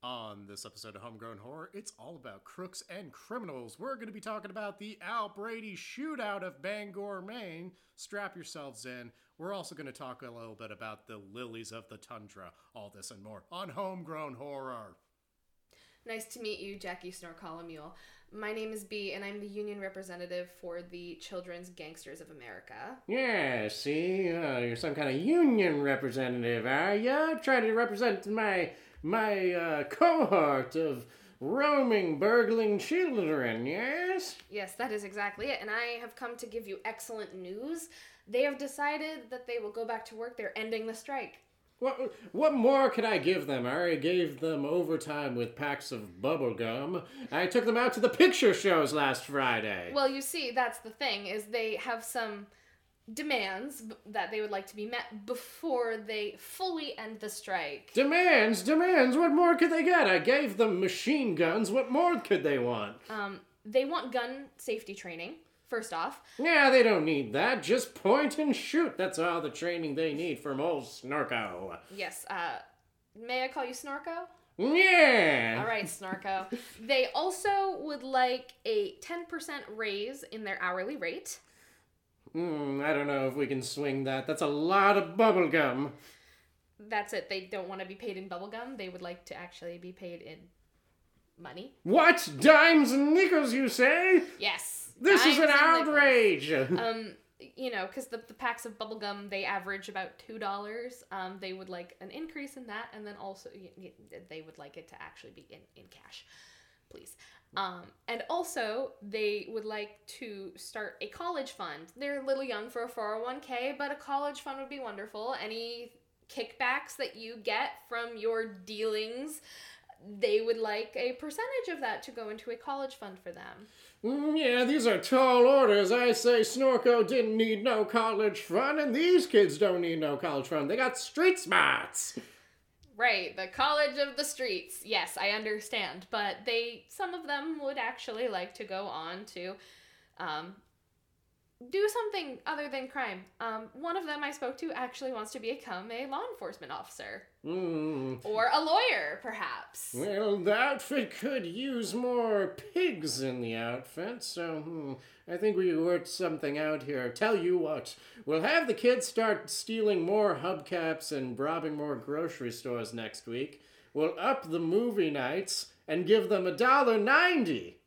On this episode of Homegrown Horror, it's all about crooks and criminals. We're going to be talking about the Al Brady shootout of Bangor, Maine. Strap yourselves in. We're also going to talk a little bit about the lilies of the tundra. All this and more on Homegrown Horror. Nice to meet you, Jackie Snorcolomule. My name is B, and I'm the union representative for the Children's Gangsters of America. Yeah, see, uh, you're some kind of union representative, are you? Trying to represent my my uh, cohort of roaming, burgling children, yes? Yes, that is exactly it, and I have come to give you excellent news. They have decided that they will go back to work. They're ending the strike. What, what more could I give them? I already gave them overtime with packs of bubble gum. I took them out to the picture shows last Friday. Well, you see, that's the thing is they have some demands that they would like to be met before they fully end the strike. demands, demands, what more could they get? I gave them machine guns, what more could they want? Um, they want gun safety training. First off, Yeah, they don't need that. Just point and shoot. That's all the training they need from old Snorko. yes. Uh, may I call you Snorko? Yeah. All right, Snarko. they also would like a 10% raise in their hourly rate. Hmm, I don't know if we can swing that. That's a lot of bubble gum. That's it. They don't want to be paid in bubblegum. They would like to actually be paid in money. What? Dimes and nickels, you say? Yes. This is an outrage. Um, you know, because the, the packs of bubblegum, they average about $2. Um, they would like an increase in that, and then also y- y- they would like it to actually be in, in cash, please. Um, and also, they would like to start a college fund. They're a little young for a 401k, but a college fund would be wonderful. Any kickbacks that you get from your dealings, they would like a percentage of that to go into a college fund for them. Mm, yeah, these are tall orders. I say Snorko didn't need no college fund, and these kids don't need no college fund. They got street smarts. Right, the college of the streets. Yes, I understand, but they some of them would actually like to go on to um do something other than crime. Um one of them I spoke to actually wants to become a law enforcement officer Mm, or a lawyer perhaps. well, the outfit could use more pigs in the outfit, so hmm, I think we worked something out here. Tell you what, we'll have the kids start stealing more hubcaps and robbing more grocery stores next week. We'll up the movie nights and give them a dollar ninety.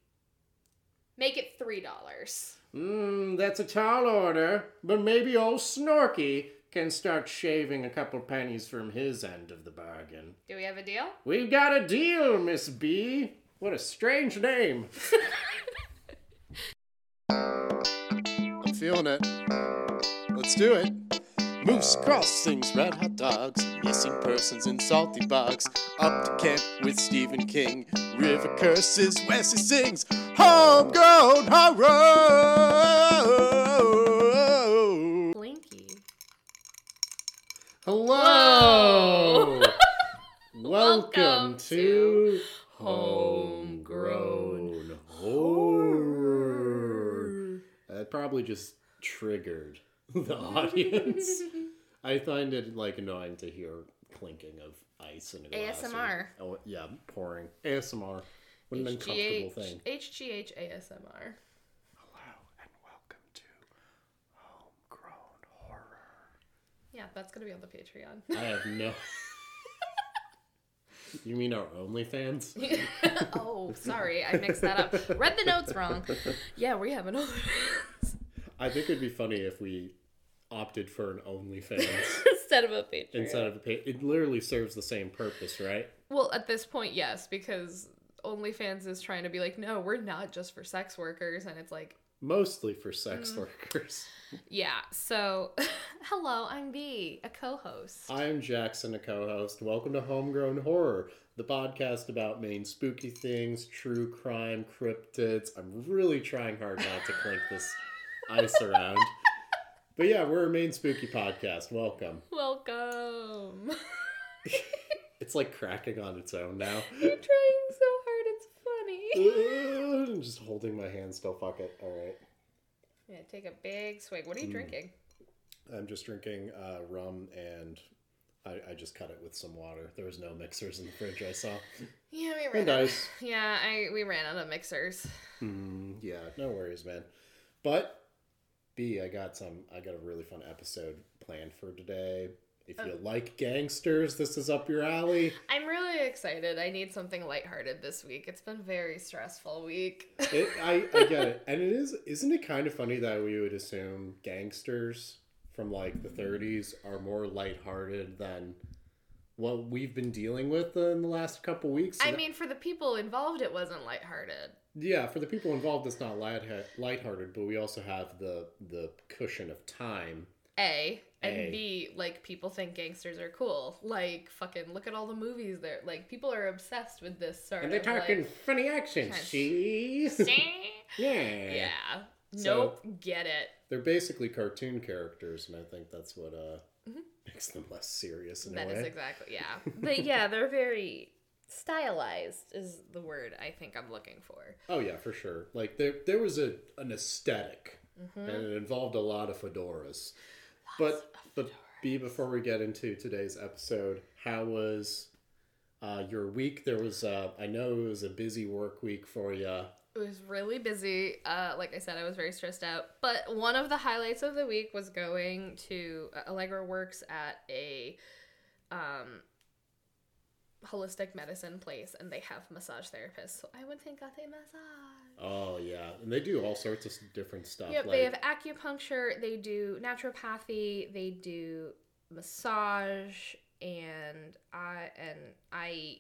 Make it $3. Mmm, that's a tall order, but maybe old Snorky can start shaving a couple pennies from his end of the bargain. Do we have a deal? We've got a deal, Miss B. What a strange name. I'm feeling it. Let's do it. Moose crossings, red hot dogs, missing persons in salty bogs. Up to camp with Stephen King. River curses, Wesley sings. Homegrown horror. Blinky. Hello! Welcome Welcome to Homegrown Horror. That probably just triggered the audience. I find it like annoying to hear clinking of ice in a glass. ASMR. oh, yeah, pouring. ASMR. What an uncomfortable thing. HGH ASMR. Hello and welcome to Homegrown Horror. Yeah, that's gonna be on the Patreon. I have no. you mean our OnlyFans? oh, sorry, I mixed that up. Read the notes wrong. Yeah, we have an OnlyFans I think it'd be funny if we opted for an OnlyFans instead of a Patreon. instead of a pay. It literally serves the same purpose, right? well, at this point, yes, because OnlyFans is trying to be like, no, we're not just for sex workers, and it's like, Mostly for sex mm. workers. yeah. So, hello, I'm B, a co-host. I'm Jackson, a co-host. Welcome to Homegrown Horror, the podcast about Maine spooky things, true crime, cryptids. I'm really trying hard not to clink this ice around. But yeah, we're a Maine spooky podcast. Welcome. Welcome. It's like cracking on its own now. You're trying so hard, it's funny. I'm just holding my hand still. Fuck it. All right. Yeah, take a big swig. What are you drinking? I'm just drinking uh, rum and I, I just cut it with some water. There was no mixers in the fridge. I saw. Yeah, we ran. And out- ice. Yeah, I we ran out of mixers. Mm, yeah, no worries, man. But B, I got some. I got a really fun episode planned for today. If you like gangsters, this is up your alley. I'm really excited. I need something lighthearted this week. It's been a very stressful week. It, I, I get it, and it is. Isn't it kind of funny that we would assume gangsters from like the 30s are more lighthearted than what we've been dealing with in the last couple weeks? I mean, for the people involved, it wasn't lighthearted. Yeah, for the people involved, it's not light lighthearted, but we also have the the cushion of time. A and A. B, like people think gangsters are cool. Like fucking look at all the movies there. Like people are obsessed with this sort And they're of talking like, funny accents. Kind of- See? "See?" yeah. yeah. So- nope. Get it. They're basically cartoon characters, and I think that's what uh makes them less serious in Mm-hmm. That is exactly yeah. But yeah, they're very stylized is the word I think I'm looking for. Oh yeah, for sure. Like there there was a an esthetic Mm-hmm. and it involved a lot of fedoras. But but B before we get into today's episode, how was uh, your week? There was uh, I know it was a busy work week for you. It was really busy. Uh, like I said, I was very stressed out. But one of the highlights of the week was going to uh, Allegra works at a um, holistic medicine place, and they have massage therapists. So I went and got a massage. Oh yeah, and they do all sorts of different stuff. Yep, like, they have acupuncture, they do naturopathy, they do massage, and I and I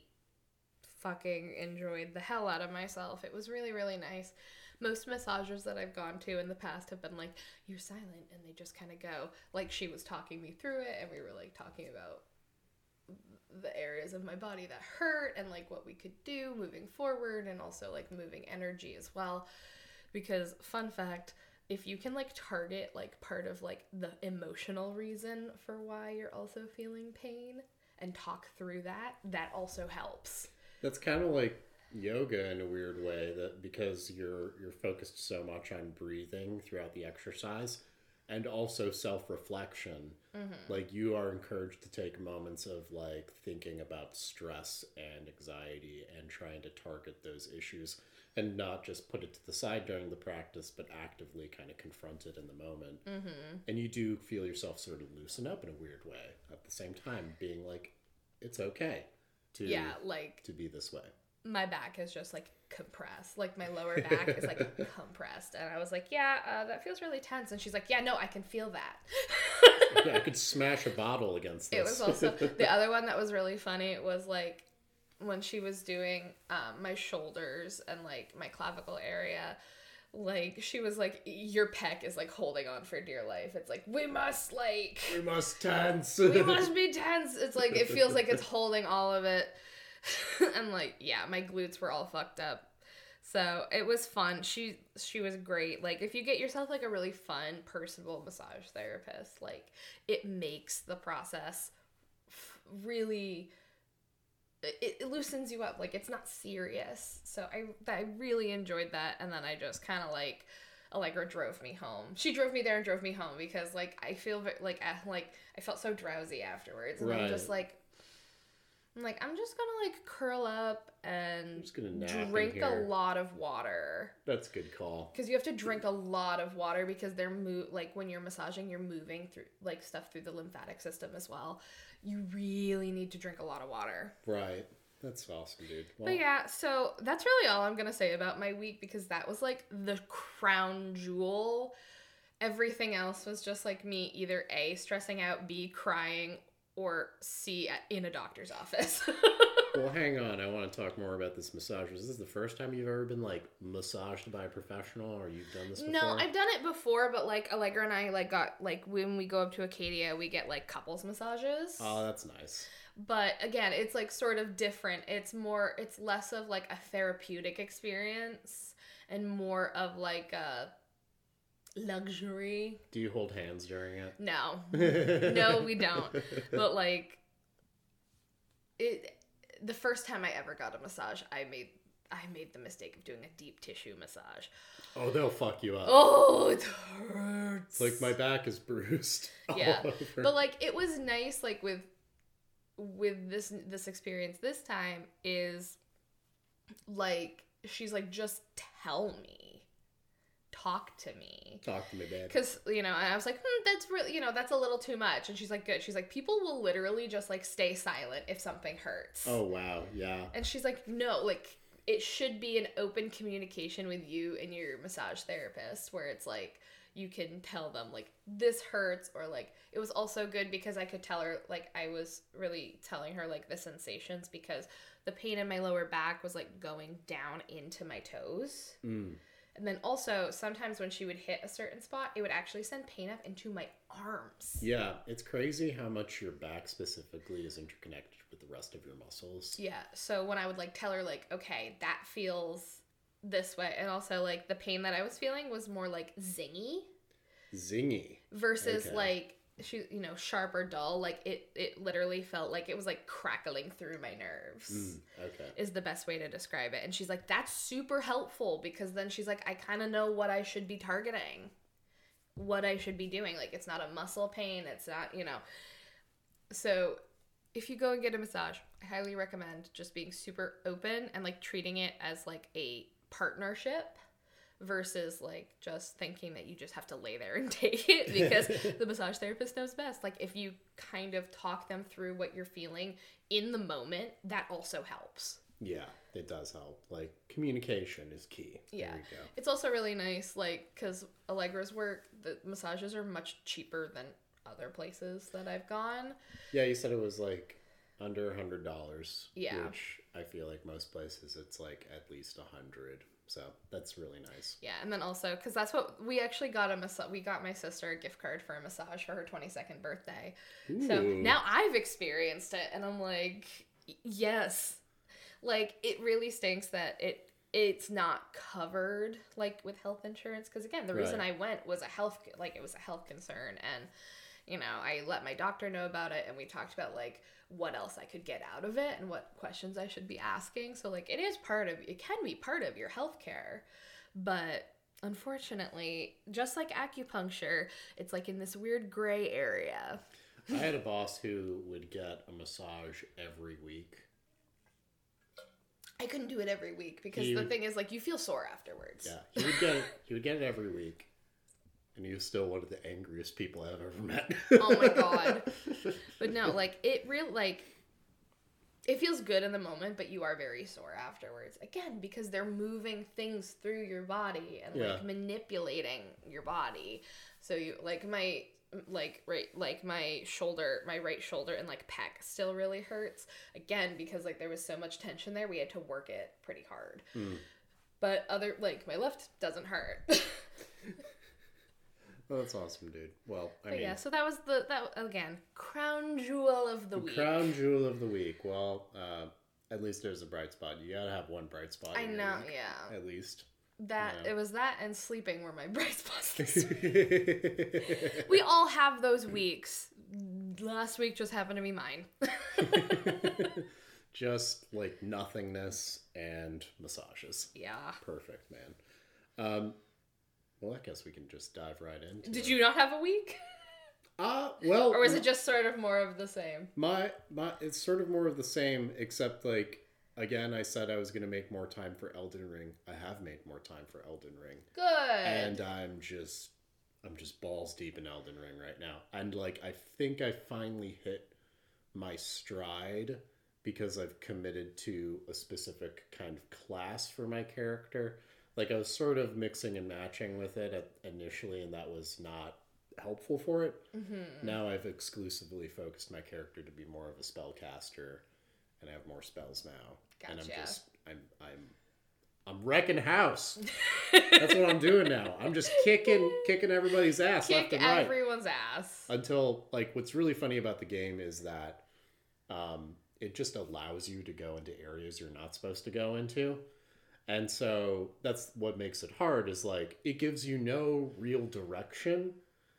fucking enjoyed the hell out of myself. It was really really nice. Most massagers that I've gone to in the past have been like, "You're silent," and they just kind of go. Like she was talking me through it, and we were like talking about the areas of my body that hurt and like what we could do moving forward and also like moving energy as well. Because fun fact if you can like target like part of like the emotional reason for why you're also feeling pain and talk through that that also helps. That's kind of like yoga in a weird way that because you're you're focused so much on breathing throughout the exercise and also self-reflection. Like you are encouraged to take moments of like thinking about stress and anxiety and trying to target those issues and not just put it to the side during the practice but actively kind of confront it in the moment. Mm-hmm. and you do feel yourself sort of loosen up in a weird way at the same time being like it's okay to yeah like to be this way my back is just like compressed like my lower back is like compressed and i was like yeah uh, that feels really tense and she's like yeah no i can feel that yeah, I could smash a bottle against this. It was also the other one that was really funny was like when she was doing um, my shoulders and like my clavicle area. Like she was like, your pec is like holding on for dear life. It's like we must like we must tense. we must be tense. It's like it feels like it's holding all of it. and like yeah, my glutes were all fucked up. So it was fun. She she was great. Like if you get yourself like a really fun, personable massage therapist, like it makes the process really it, it loosens you up. Like it's not serious. So I I really enjoyed that and then I just kind of like Allegra drove me home. She drove me there and drove me home because like I feel ve- like I, like I felt so drowsy afterwards and I'm just like I'm like I'm just gonna like curl up and just gonna nap drink a lot of water That's a good call. because you have to drink a lot of water because they're mo- like when you're massaging you're moving through like stuff through the lymphatic system as well you really need to drink a lot of water Right. That's awesome, dude. Well, but yeah so that's really all i'm gonna say about my week because that was like the crown jewel everything else was just like me either a stressing out b crying or see at- in a doctor's office well, hang on. I want to talk more about this massage. Was this the first time you've ever been like massaged by a professional, or you've done this before? No, I've done it before, but like Allegra and I like got like when we go up to Acadia, we get like couples massages. Oh, that's nice. But again, it's like sort of different. It's more it's less of like a therapeutic experience and more of like a luxury. Do you hold hands during it? No. no, we don't. But like it the first time I ever got a massage, I made I made the mistake of doing a deep tissue massage. Oh, they'll fuck you up. Oh, it hurts. Like my back is bruised. Yeah. But like it was nice like with with this this experience this time is like she's like just tell me talk to me Talk to me, babe. because you know i was like hmm, that's really you know that's a little too much and she's like good she's like people will literally just like stay silent if something hurts Oh wow, yeah. and she's like no like it should be an open communication with you and your massage therapist where it's like you can tell them like this hurts or like it was also good because I could tell her like I was really telling her like the sensations because the pain in my lower back was like going down into my toes. Mm. And then also sometimes when she would hit a certain spot, it would actually send pain up into my arms. Yeah, it's crazy how much your back specifically is interconnected with the rest of your muscles. Yeah. So when I would like tell her like, okay, that feels this way, and also like the pain that I was feeling was more like zingy Zingy. versus Okay. like she you know sharp or dull. Like it it literally felt like it was like crackling through my nerves. Mm, okay. Is the best way to describe it. And she's like, that's super helpful because then she's like, I kind of know what I should be targeting, what I should be doing. Like, it's not a muscle pain, it's not, you know. So, if you go and get a massage, I highly recommend just being super open and like treating it as like a partnership versus like just thinking that you just have to lay there and take it because the massage therapist knows best. Like if you kind of talk them through what you're feeling in the moment, that also helps. Yeah, it does help. Like communication is key. Yeah. There you go. It's also really nice, like, because Allegra's work, the massages are much cheaper than other places that I've gone. Yeah, you said it was like under a hundred dollars. Yeah. Which I feel like most places it's like at least a hundred. So that's really nice. Yeah, and then also because that's what we actually got a massage. We got my sister a gift card for a massage for her twenty second birthday. So now I've experienced it, and I'm like, yes, like it really stinks that it it's not covered like with health insurance because again the reason Right. I went was a health like it was a health concern and you know I let my doctor know about it and we talked about like what else I could get out of it and what questions I should be asking so like it is part of it can be part of your healthcare but unfortunately just like acupuncture it's like in this weird gray area I had a boss who would get a massage every week. I couldn't do it every week because You- the thing is like you feel sore afterwards. Yeah, he would get it. He would get it every week, and he was still one of the angriest people I've ever met. Oh my God. But no, like it real like it feels good in the moment, but you are very sore afterwards. Again, because they're moving things through your body and Yeah. like manipulating your body. So you like my like right like my shoulder my right shoulder and like pec still really hurts again because like there was so much tension there we had to work it pretty hard Hmm. but other like my left doesn't hurt well, that's awesome, dude. Well, I But mean, yeah, so that was the that again crown jewel of the week. crown jewel of the week. Well, uh, at least there's a bright spot. You gotta have one bright spot. I know, week, yeah. At least. That it was that and sleeping were my bright spots. This week. we all have those weeks. Last week just happened to be mine. Just like nothingness and massages. yeah. Perfect, man. Um, well, I guess we can just dive right into. Did it. you not have a week, Uh, well, or was it just sort of more of the same? My my it's sort of more of the same, except like again, I said I was gonna make more time for Elden Ring. I have made more time for Elden Ring, Good. and I'm just I'm just balls deep in Elden Ring right now. And like I think I finally hit my stride because I've committed to a specific kind of class for my character. Like I was sort of mixing and matching with it at, initially, and that was not helpful for it. mm-hmm. Now I've exclusively focused my character to be more of a spellcaster, and I have more spells now. And I'm just I'm I'm I'm wrecking house. That's what I'm doing now. I'm just kicking kicking everybody's ass left Kick and right everyone's ass. until like what's really funny about the game is that um, it just allows you to go into areas you're not supposed to go into and so that's what makes it hard is like it gives you no real direction.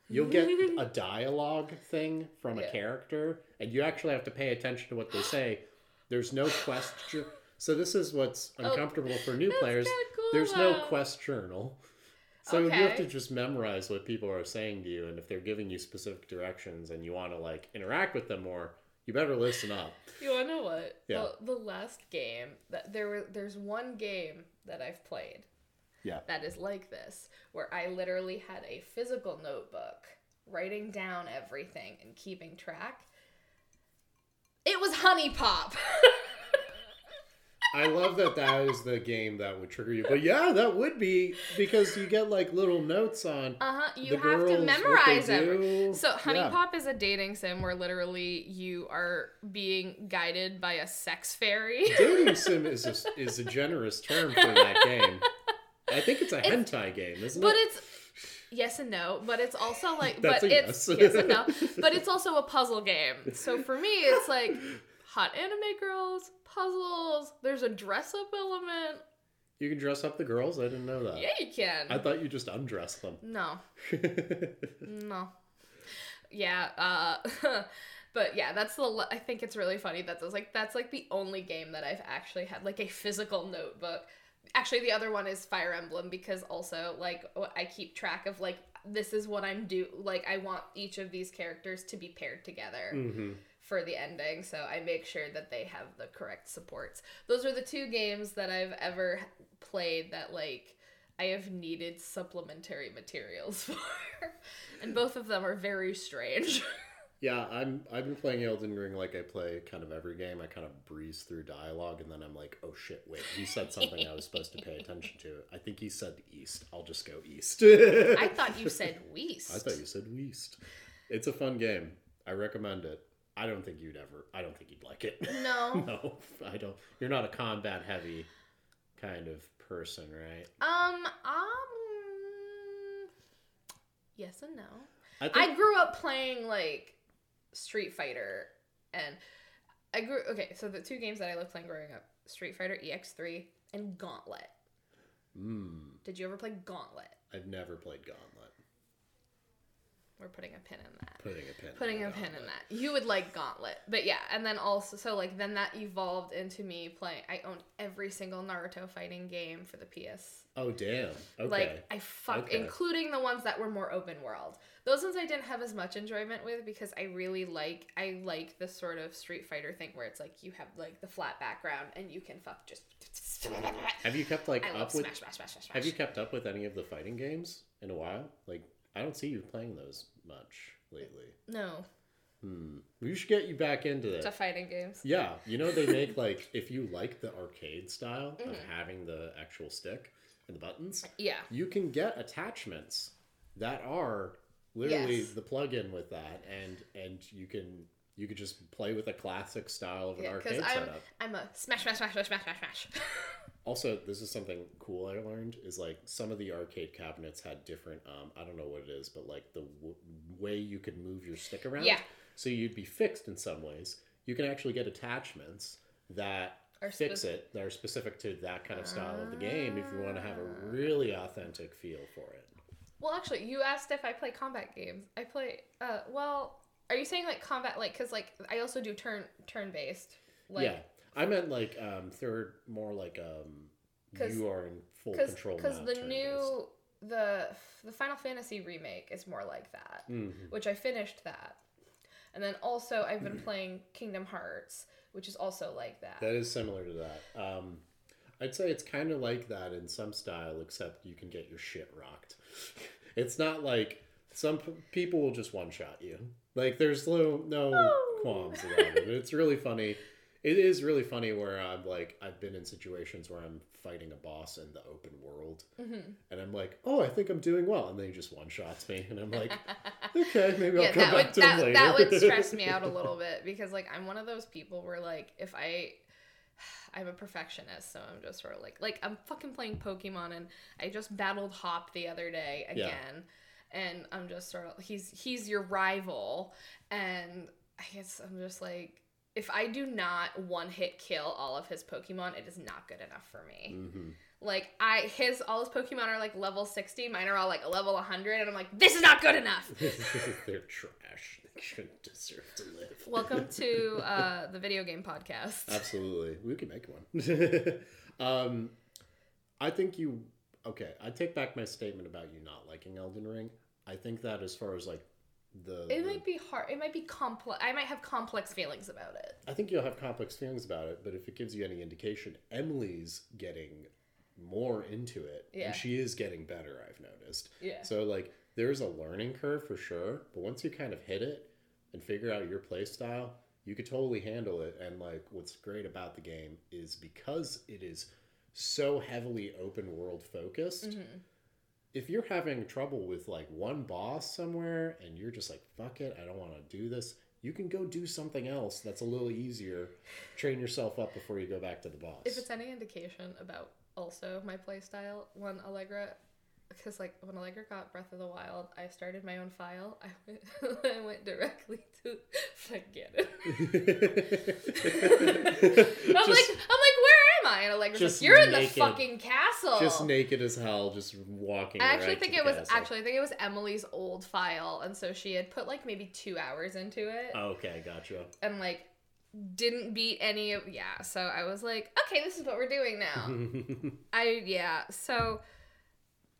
You'll get a dialogue thing from a Yeah. character and you actually have to pay attention to what they say. There's no quest ju- so this is what's uncomfortable for new players. cool, there's no quest journal. So you have to just memorize what people are saying to you, and if they're giving you specific directions and you want to like interact with them more, You better listen up. You wanna know what? Yeah. The, the last game that there were there's one game that I've played Yeah. that is like this, where I literally had a physical notebook writing down everything and keeping track. It was HuniePop. I love that that is the game that would trigger you. But yeah, that would be because you get like little notes on. Uh huh. You the have girls, to memorize do. So Honey Yeah. Pop is a dating sim where literally you are being guided by a sex fairy. Dating sim is a, is a generous term for that game. I think it's a hentai game, isn't But it? But it's yes and no, but it's also like That's but it's yes. yes and no, but it's also a puzzle game. So for me it's like hot anime girls, puzzles, there's a dress up element. You can dress up the girls. I didn't know that. Yeah, you can. I thought you just undress them. no. No. Yeah, uh but yeah, that's the le- I think it's really funny that that's like that's like the only game that I've actually had like a physical notebook. Actually, the other one is Fire Emblem because also like I keep track of like this is what I'm do like I want each of these characters to be paired together hmm for the ending, so I make sure that they have the correct supports. Those are the two games that I've ever played that like I have needed supplementary materials for. and both of them are very strange. Yeah, I'm. I've been playing Elden Ring like I play kind of every game. I kind of breeze through dialogue, and then I'm like, "Oh shit! Wait, he said something I was supposed to pay attention to. I think he said east. I'll just go east." I thought you said west. I thought you said west. It's a fun game. I recommend it. I don't think you'd ever. I don't think you'd like it. No. no, I don't. You're not a combat heavy kind of person, right? Um, um Yes and no. I I grew up playing like Street Fighter and I grew okay, so the two games that I loved playing growing up, Street Fighter EX3 and Gauntlet. Mm, Did you ever play Gauntlet? I've never played Gauntlet. We're putting a pin in that. Putting a pin. Putting in a pin in that. You would like Gauntlet. But yeah, and then also so like then that evolved into me playing I owned every single Naruto fighting game for the PS Oh damn. Okay. Like I fuck, Okay. including the ones that were more open world. Those ones I didn't have as much enjoyment with because I really like I like the sort of Street Fighter thing where it's like you have like the flat background and you can fuck just. have you kept like I up with? smash, smash, smash, smash, smash. Have you kept up with any of the fighting games in a while? Like I don't see you playing those much lately. No, Hmm. We should get you back into to fighting games. Yeah, you know they make like if you like the arcade style of Mm-hmm. having the actual stick and the buttons, Yeah. you can get attachments that are literally Yes. the plug-in with that, and and you can you could just play with a classic style of an Yeah, arcade I'm setup. I'm a smash, smash, smash, smash, smash, smash, smash. Also, this is something cool I learned is like some of the arcade cabinets had different um I don't know what it is, but like the w- way you could move your stick around. Yeah. So you'd be fixed in some ways. You can actually get attachments that Are fix spec- it that are specific to that kind of style of the game if you want to have a really authentic feel for it. well, actually, you asked if I play combat games. I play. Uh, well, are you saying like combat like because like I also do turn turn based. Like, yeah. I meant like um third more like um 'Cause- you are in full because control because the new the the Final Fantasy remake is more like that, Mhm. which I finished that, and then also I've been playing Kingdom Hearts, which is also like that. That is similar to that. Um, I'd say it's kind of like that in some style, except you can get your shit rocked. It's not like some p- people will just one shot you. Like there's no no qualms about it. It's really funny. It is really funny where I'm like I've been in situations where I'm fighting a boss in the open world, mm-hmm. and I'm like, oh, I think I'm doing well, and then he just one shots me, and I'm like, okay, maybe I'll come back would to that, it later. that would stress me out a little bit because like I'm one of those people where like if I I'm a perfectionist, so I'm just sort of like like I'm fucking playing Pokemon and I just battled Hop the other day Yeah. again. And I'm just sort of he's he's your rival and I guess I'm just like if I do not one hit kill all of his Pokemon, it is not good enough for me. Mhm. Like I his all his Pokemon are like level 60, mine are all like a level 100 and I'm like this is not good enough. They're trash. They shouldn't deserve to live. Welcome to uh, the video game podcast. Absolutely. We can make one. um, I think you. Okay, I take back my statement about you not liking Elden Ring. I think that as far as like the. It the- might be hard. It might be complex. I might have complex feelings about it. I think you'll have complex feelings about it, but if it gives you any indication, Emily's getting more into it, Yeah. and she is getting better. I've noticed. Yeah. So like, there's a learning curve for sure, but once you kind of hit it and figure out your play style, you could totally handle it. And like, what's great about the game is because it is so heavily open world focused. Mm-hmm. If you're having trouble with like one boss somewhere and you're just like, fuck it, I don't want to do this, you can go do something else that's a little easier. Train yourself up before you go back to the boss. If it's any indication about also my playstyle, when Allegra, because like when Allegra got Breath of the Wild, I started my own file. I went, I went directly to forget it. I'm like, I'm like, am I? And Allegra's just like, you're in the fucking castle. just naked as hell, just walking. I actually right think it was castle. actually I think it was Emily's old file, and so she had put like maybe two hours into it, Okay, gotcha. and like didn't beat any of yeah. So I was like, okay, this is what we're doing now. I yeah. So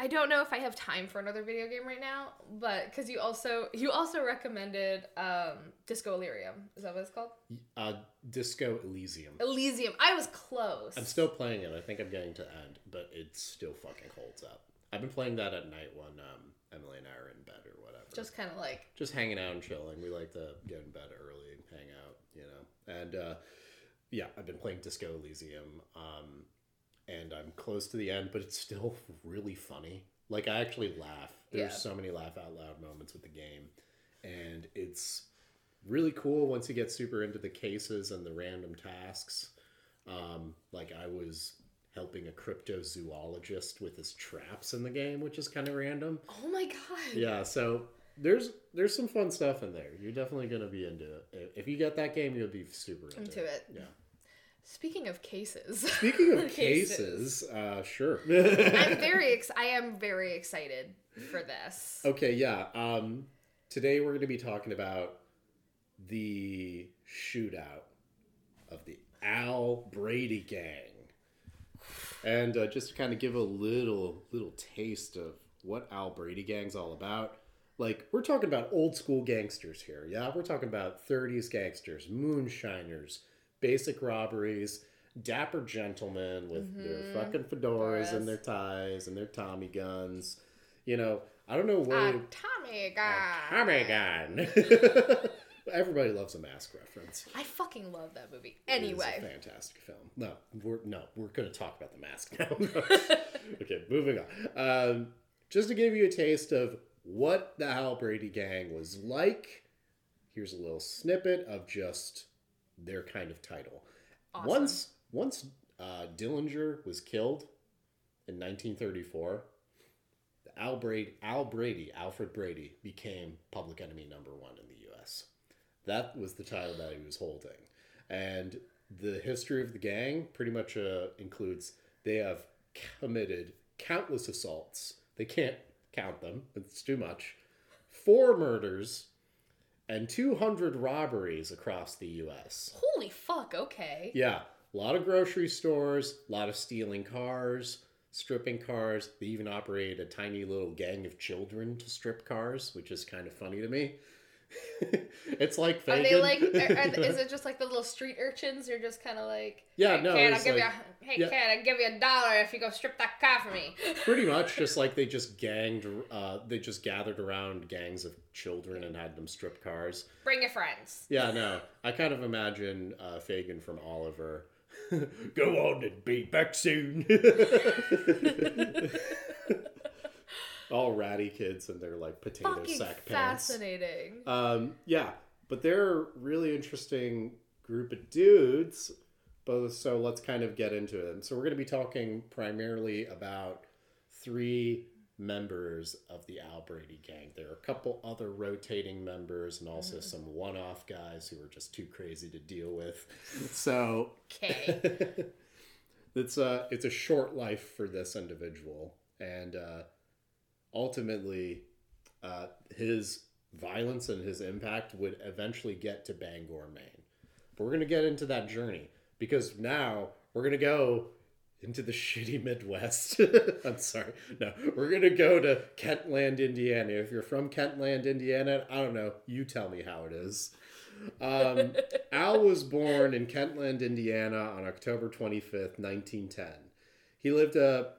I don't know if I have time for another video game right now, but because you also you also recommended um Disco Elysium. Is that what it's called? uh, Disco Elysium. Elysium. I was close. I'm still playing it. I think I'm getting to end, but it still fucking holds up. I've been playing that at night when um, Emily and I are in bed or whatever. just kind of like just hanging out and chilling. We like to get in bed early and hang out, you know. And uh, yeah, I've been playing Disco Elysium, um, and I'm close to the end, but it's still really funny. Like I actually laugh. There's Yeah. so many laugh out loud moments with the game, and it's really cool once you get super into the cases and the random tasks. Um, like I was helping a cryptozoologist with his traps in the game, which is kind of random oh my god. yeah so there's there's some fun stuff in there you're definitely gonna be into it If- you get that game you'll be super into, Into it. yeah Speaking of cases. speaking of cases, uh sure I'm very ex- I am very excited for this. okay yeah um today we're gonna be talking about the shootout of the al brady gang and uh, just to kind of give a little little taste of what al brady gang's all about like we're talking about old school gangsters here yeah we're talking about 30s gangsters moonshiners basic robberies dapper gentlemen with their fucking fedoras and their ties and their tommy guns you know i don't know where Uh, Tommy guy. tommy gun everybody loves a mask reference I fucking love that movie. a Anyway, fantastic film. No, we're no, we're going to talk about the mask now. okay, moving on. Um, just to give you a taste of what the Al Brady gang was like, here's a little snippet of just their kind of title. Awesome. Once, once uh, Dillinger was killed in 1934, Al Brady, Al Brady, Alfred Brady became public enemy number one in the U.S. That was the title that he was holding. And the history of the gang pretty much uh, includes they have committed countless assaults. They can't count them, it's too much. Four murders and 200 robberies across the U.S. holy fuck. Okay. Yeah, a lot of grocery stores, a lot of stealing cars, stripping cars. They even operate a tiny little gang of children to strip cars, which is kind of funny to me. it's like Are they like? Are, are, is it just like the little street urchins? You're just kind of like, Yeah, hey, no, kid, I'll give like- you. A, hey, yeah. kid, I'll give you a dollar if you go strip that car for me. Pretty much just like they just ganged, uh, they just gathered around gangs of children and had them strip cars. Bring your friends. Yeah, no, I kind of imagine uh, Fagin from Oliver. Go on and be back soon. All ratty kids and their like potato Fucking sack pants. fascinating. Um, yeah, but they're a really interesting group of dudes. But so let's kind of get into it. So we're going to be talking primarily about three members of the Al Brady gang. There are a couple other rotating members and also some one-off guys who are just too crazy to deal with. So Okay. it's a it's a short life for this individual, and uh, ultimately, uh, his violence and his impact would eventually get to Bangor, Maine. But we're gonna get into that journey because now we're gonna go into the shitty Midwest. I'm sorry. No, we're going to go to Kentland, Indiana. If you're from Kentland, Indiana, I don't know. You tell me how it is. Um, Al was born in Kentland, Indiana on October 25th, 1910. He lived a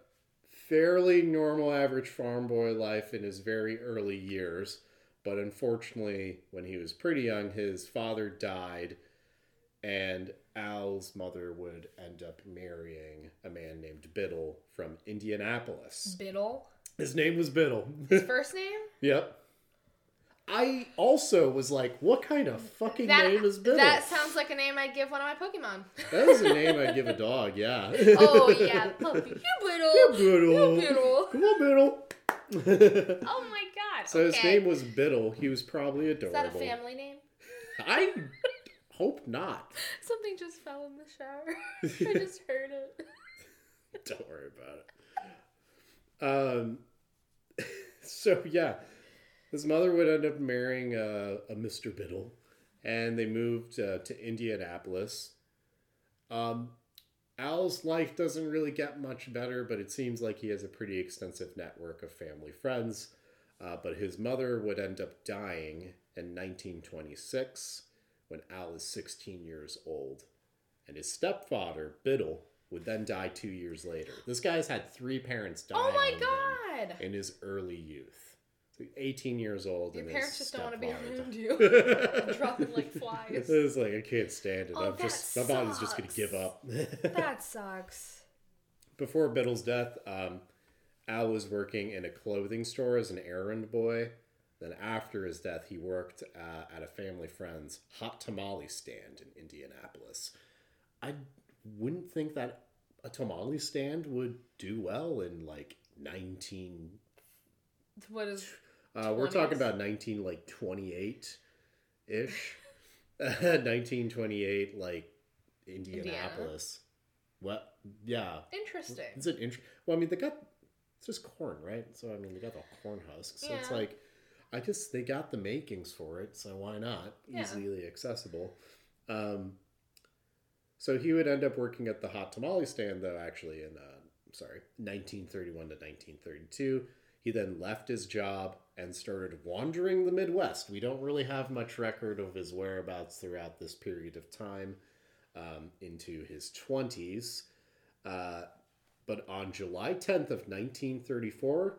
fairly normal average farm boy life in his very early years, but unfortunately, when he was pretty young, his father died, and Al's mother would end up marrying a man named Biddle from Indianapolis. Biddle. His name was Biddle. His First name? yep. I also was like, what kind of fucking That, name is Biddle? that sounds like a name I'd give one of my Pokemon. That is a name I'd give a dog, yeah. oh yeah, puppy. You Biddle. Biddle. You Biddle. Come on, Biddle. Oh my god. so his name was Biddle. He was probably adorable. Is that a family name? I hope not. Something just fell in the shower. I just heard it. Don't worry about it. Um. So yeah, his mother would end up marrying uh, a Mr. Biddle, and they moved uh, to Indianapolis. Um, Al's life doesn't really get much better, but it seems like he has a pretty extensive network of family friends. Uh, but his mother would end up dying in 1926 when Al is 16 years old. And his stepfather, Biddle, would then die two years later. This guy's had three parents die Oh my god. in his early youth. So 18 years old. Your and parents just don't want to be around you. Dropping like flies. It's like I can't stand it. Oh, I'm just my body's just gonna give up. That sucks. Before Biddle's death, um, Al was working in a clothing store as an errand boy. Then after his death, he worked uh, at a family friend's hot tamale stand in Indianapolis. I wouldn't think that a tamale stand would do well in like 19 What is uh, we're talking about 19 like 28 ish 1928 like indianapolis. What? Yeah. Interesting? is it int- well i mean they got it's just corn right? So i mean they got the corn husks. So it's like i just they got the makings for it so why not? Yeah. easily accessible. Um so he would end up working at the hot tamale stand though actually in uh, sorry 1931 to 1932 he then left his job and started wandering the midwest we don't really have much record of his whereabouts throughout this period of time um, into his 20s uh, but on July 10th of 1934,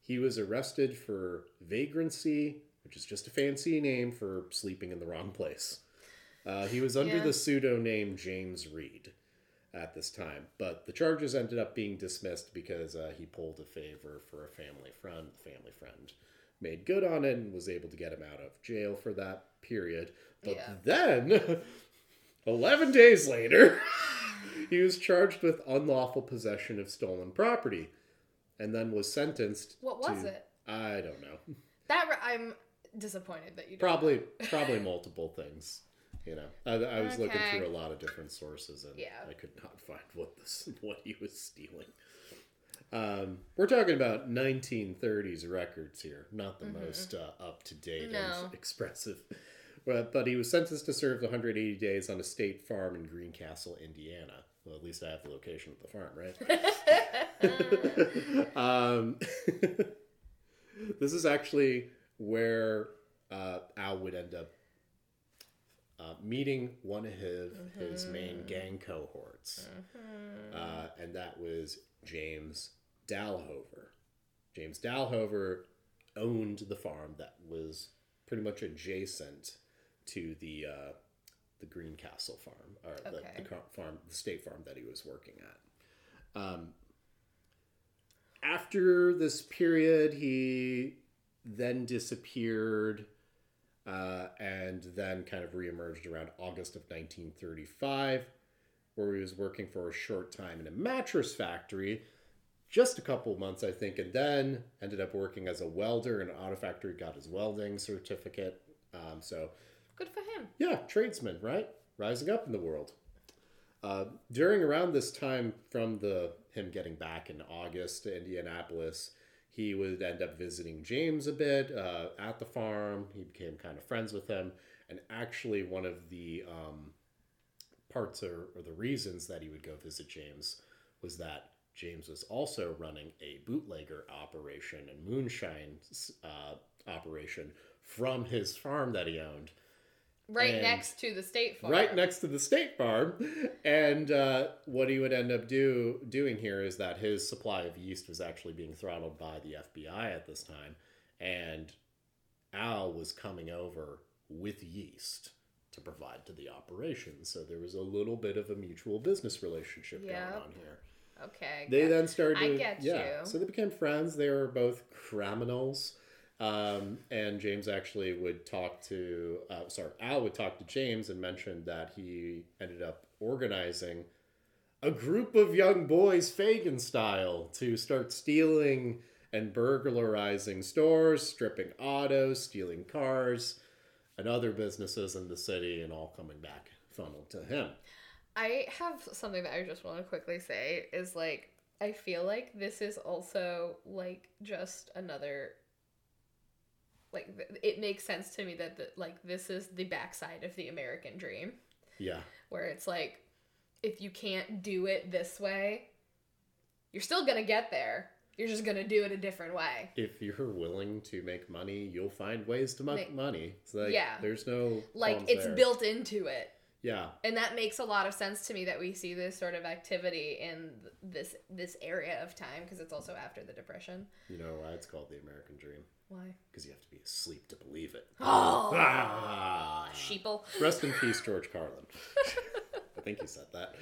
he was arrested for vagrancy, which is just a fancy name for sleeping in the wrong place. Uh, he was under Yeah. the pseudonym James Reed at this time, but the charges ended up being dismissed because uh, he pulled a favor for a family friend. The family friend made good on it and was able to get him out of jail for that period. But Yeah. then, 11 days later, he was charged with unlawful possession of stolen property and then was sentenced What was to- it? I don't know. That I'm disappointed that you. Probably probably multiple things. You know, I, I was looking through a lot of different sources and Yeah. I could not find what this what he was stealing. Um, we're talking about 1930s records here, not the most uh, up to date Mm-hmm. No. and expressive. But, but he was sentenced to serve 180 days on a state farm in Greencastle, Indiana. Well, at least I have the location of the farm, right? um, this is actually where uh, Al would end up uh, meeting one of his, his main gang cohorts. Uh, and that was James Dalhover. James Dalhover owned the farm that was pretty much adjacent to the uh, the Greencastle farm, or the, Okay. the car- farm, the state farm that he was working at. Um, after this period, he then disappeared uh, and then kind of reemerged around August of 1935, where he was working for a short time in a mattress factory, just a couple months, I think, and then ended up working as a welder in an auto factory, got his welding certificate. Um, so, Good for him. yeah, tradesman, right? Rising up in the world. Uh, during around this time from the him getting back in August to Indianapolis, he would end up visiting James a bit uh, at the farm. He became kind of friends with him, and actually one of the um, parts or, or the reasons that he would go visit James was that James was also running a bootlegger operation and moonshine uh, operation from his farm that he owned Right And- next to the state farm. right next to the state farm. And uh, what he would end up do doing here is that his supply of yeast was actually being throttled by the FBI at this time, and Al was coming over with yeast to provide to the operation. So there was a little bit of a mutual business relationship Yep. going on here. Okay. They then started. I get yeah, you. So they became friends. They were both criminals. Um, and James actually would talk to, uh, sorry, Al would talk to James and mentioned that he ended up organizing a group of young boys, Fagin style, to start stealing and burglarizing stores, stripping autos, stealing cars, and other businesses in the city, and all coming back funneled to him. I have something that I just want to quickly say is like I feel like this is also like just another like it makes sense to me that the, like this is the backside of the American dream Yeah. where it's like if you can't do it this way you're still going to get there you're just going to do it a different way if you're willing to make money, you'll find ways to make Make- money. It's like, Yeah. there's no like it's there. built into it Yeah, and that makes a lot of sense to me that we see this sort of activity in this this area of time because it's also after the depression you know why it's called the American Dream? Why Because you have to be asleep to believe it. oh Ah. sheeple Rest in peace, George Carlin. I think he said that.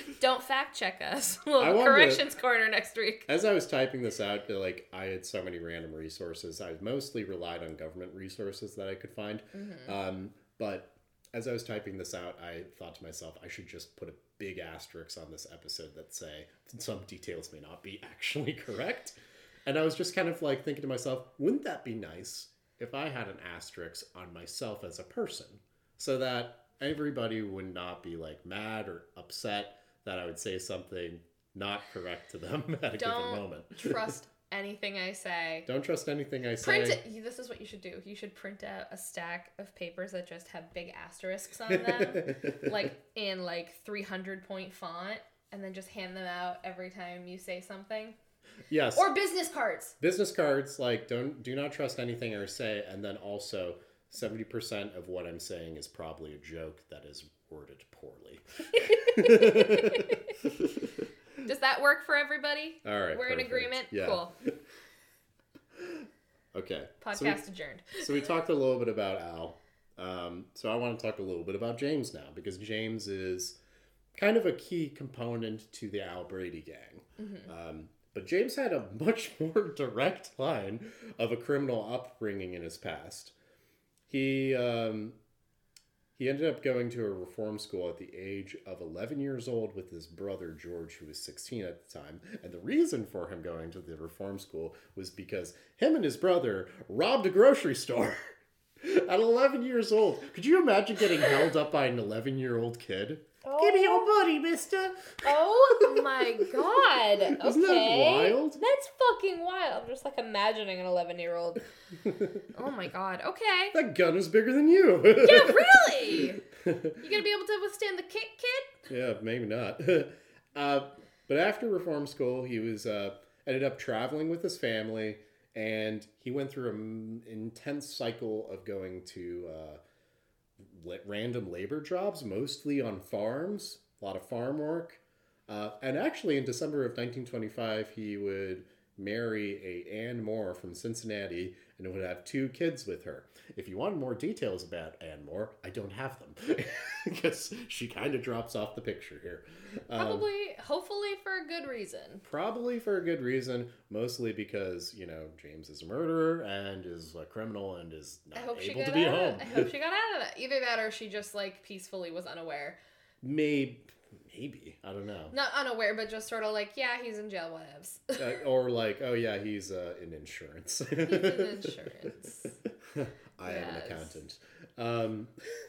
don't fact check us we'll I have a wanted to- corrections corner next week As I was typing this out, like I had so many random resources. I mostly relied on government resources that I could find. Mm-hmm. Um, but as I was typing this out, I thought to myself, I should just put a big asterisk on this episode that say some details may not be actually correct. And I was just kind of like thinking to myself, wouldn't that be nice if I had an asterisk on myself as a person so that everybody would not be like mad or upset that I would say something not correct to them at a given don't moment. trust anything i say Don't trust anything I say. print it this is what you should do you should print out a stack of papers that just have big asterisks on them like in like 300 point font and then just hand them out every time you say something yes. or business cards business cards like don't do not trust anything I say and then also 70% of what I'm saying is probably a joke that is worded poorly. does that work for everybody All right. we're in agreement Yeah. cool Okay. podcast So we, adjourned so we talked a little bit about Al. Um, so I want to talk a little bit about James now because James is kind of a key component to the Al Brady gang. Mm-hmm. Um, but James had a much more direct line of a criminal upbringing in his past. He um, he ended up going to a reform school at the age of 11 years old with his brother George, who was 16 at the time. And the reason for him going to the reform school was because him and his brother robbed a grocery store at 11 years old. Could you imagine getting held up by an 11 year old kid? Give me your money, mister. oh my god. Okay Isn't that wild? that's fucking wild. I'm just like imagining an 11 year old oh my god. Okay. That gun is bigger than you. yeah really? You gonna be able to withstand the kick kid? Yeah, maybe not. uh, but after reform school, he was uh, ended up traveling with his family, and he went through an intense cycle of going to uh, la- random labor jobs, mostly on farms, a lot of farm work. Uh, and actually, in December of 1925, he would marry a Anne Moore from Cincinnati and would have two kids with her. If you want more details about Anne Moore, I don't have them because she kind of drops off the picture here. Um, Probably, hopefully, for a good reason. Probably for a good reason, mostly because, you know, James is a murderer and is a criminal and is not able to be home. I hope she got out of that. Either that, or she just like peacefully was unaware. Maybe, maybe, I don't know. Not unaware, but just sort of like, yeah, he's in jail. Whatevs. Uh, or like, oh yeah, he's uh, in insurance. he's in insurance. I am an accountant. Um,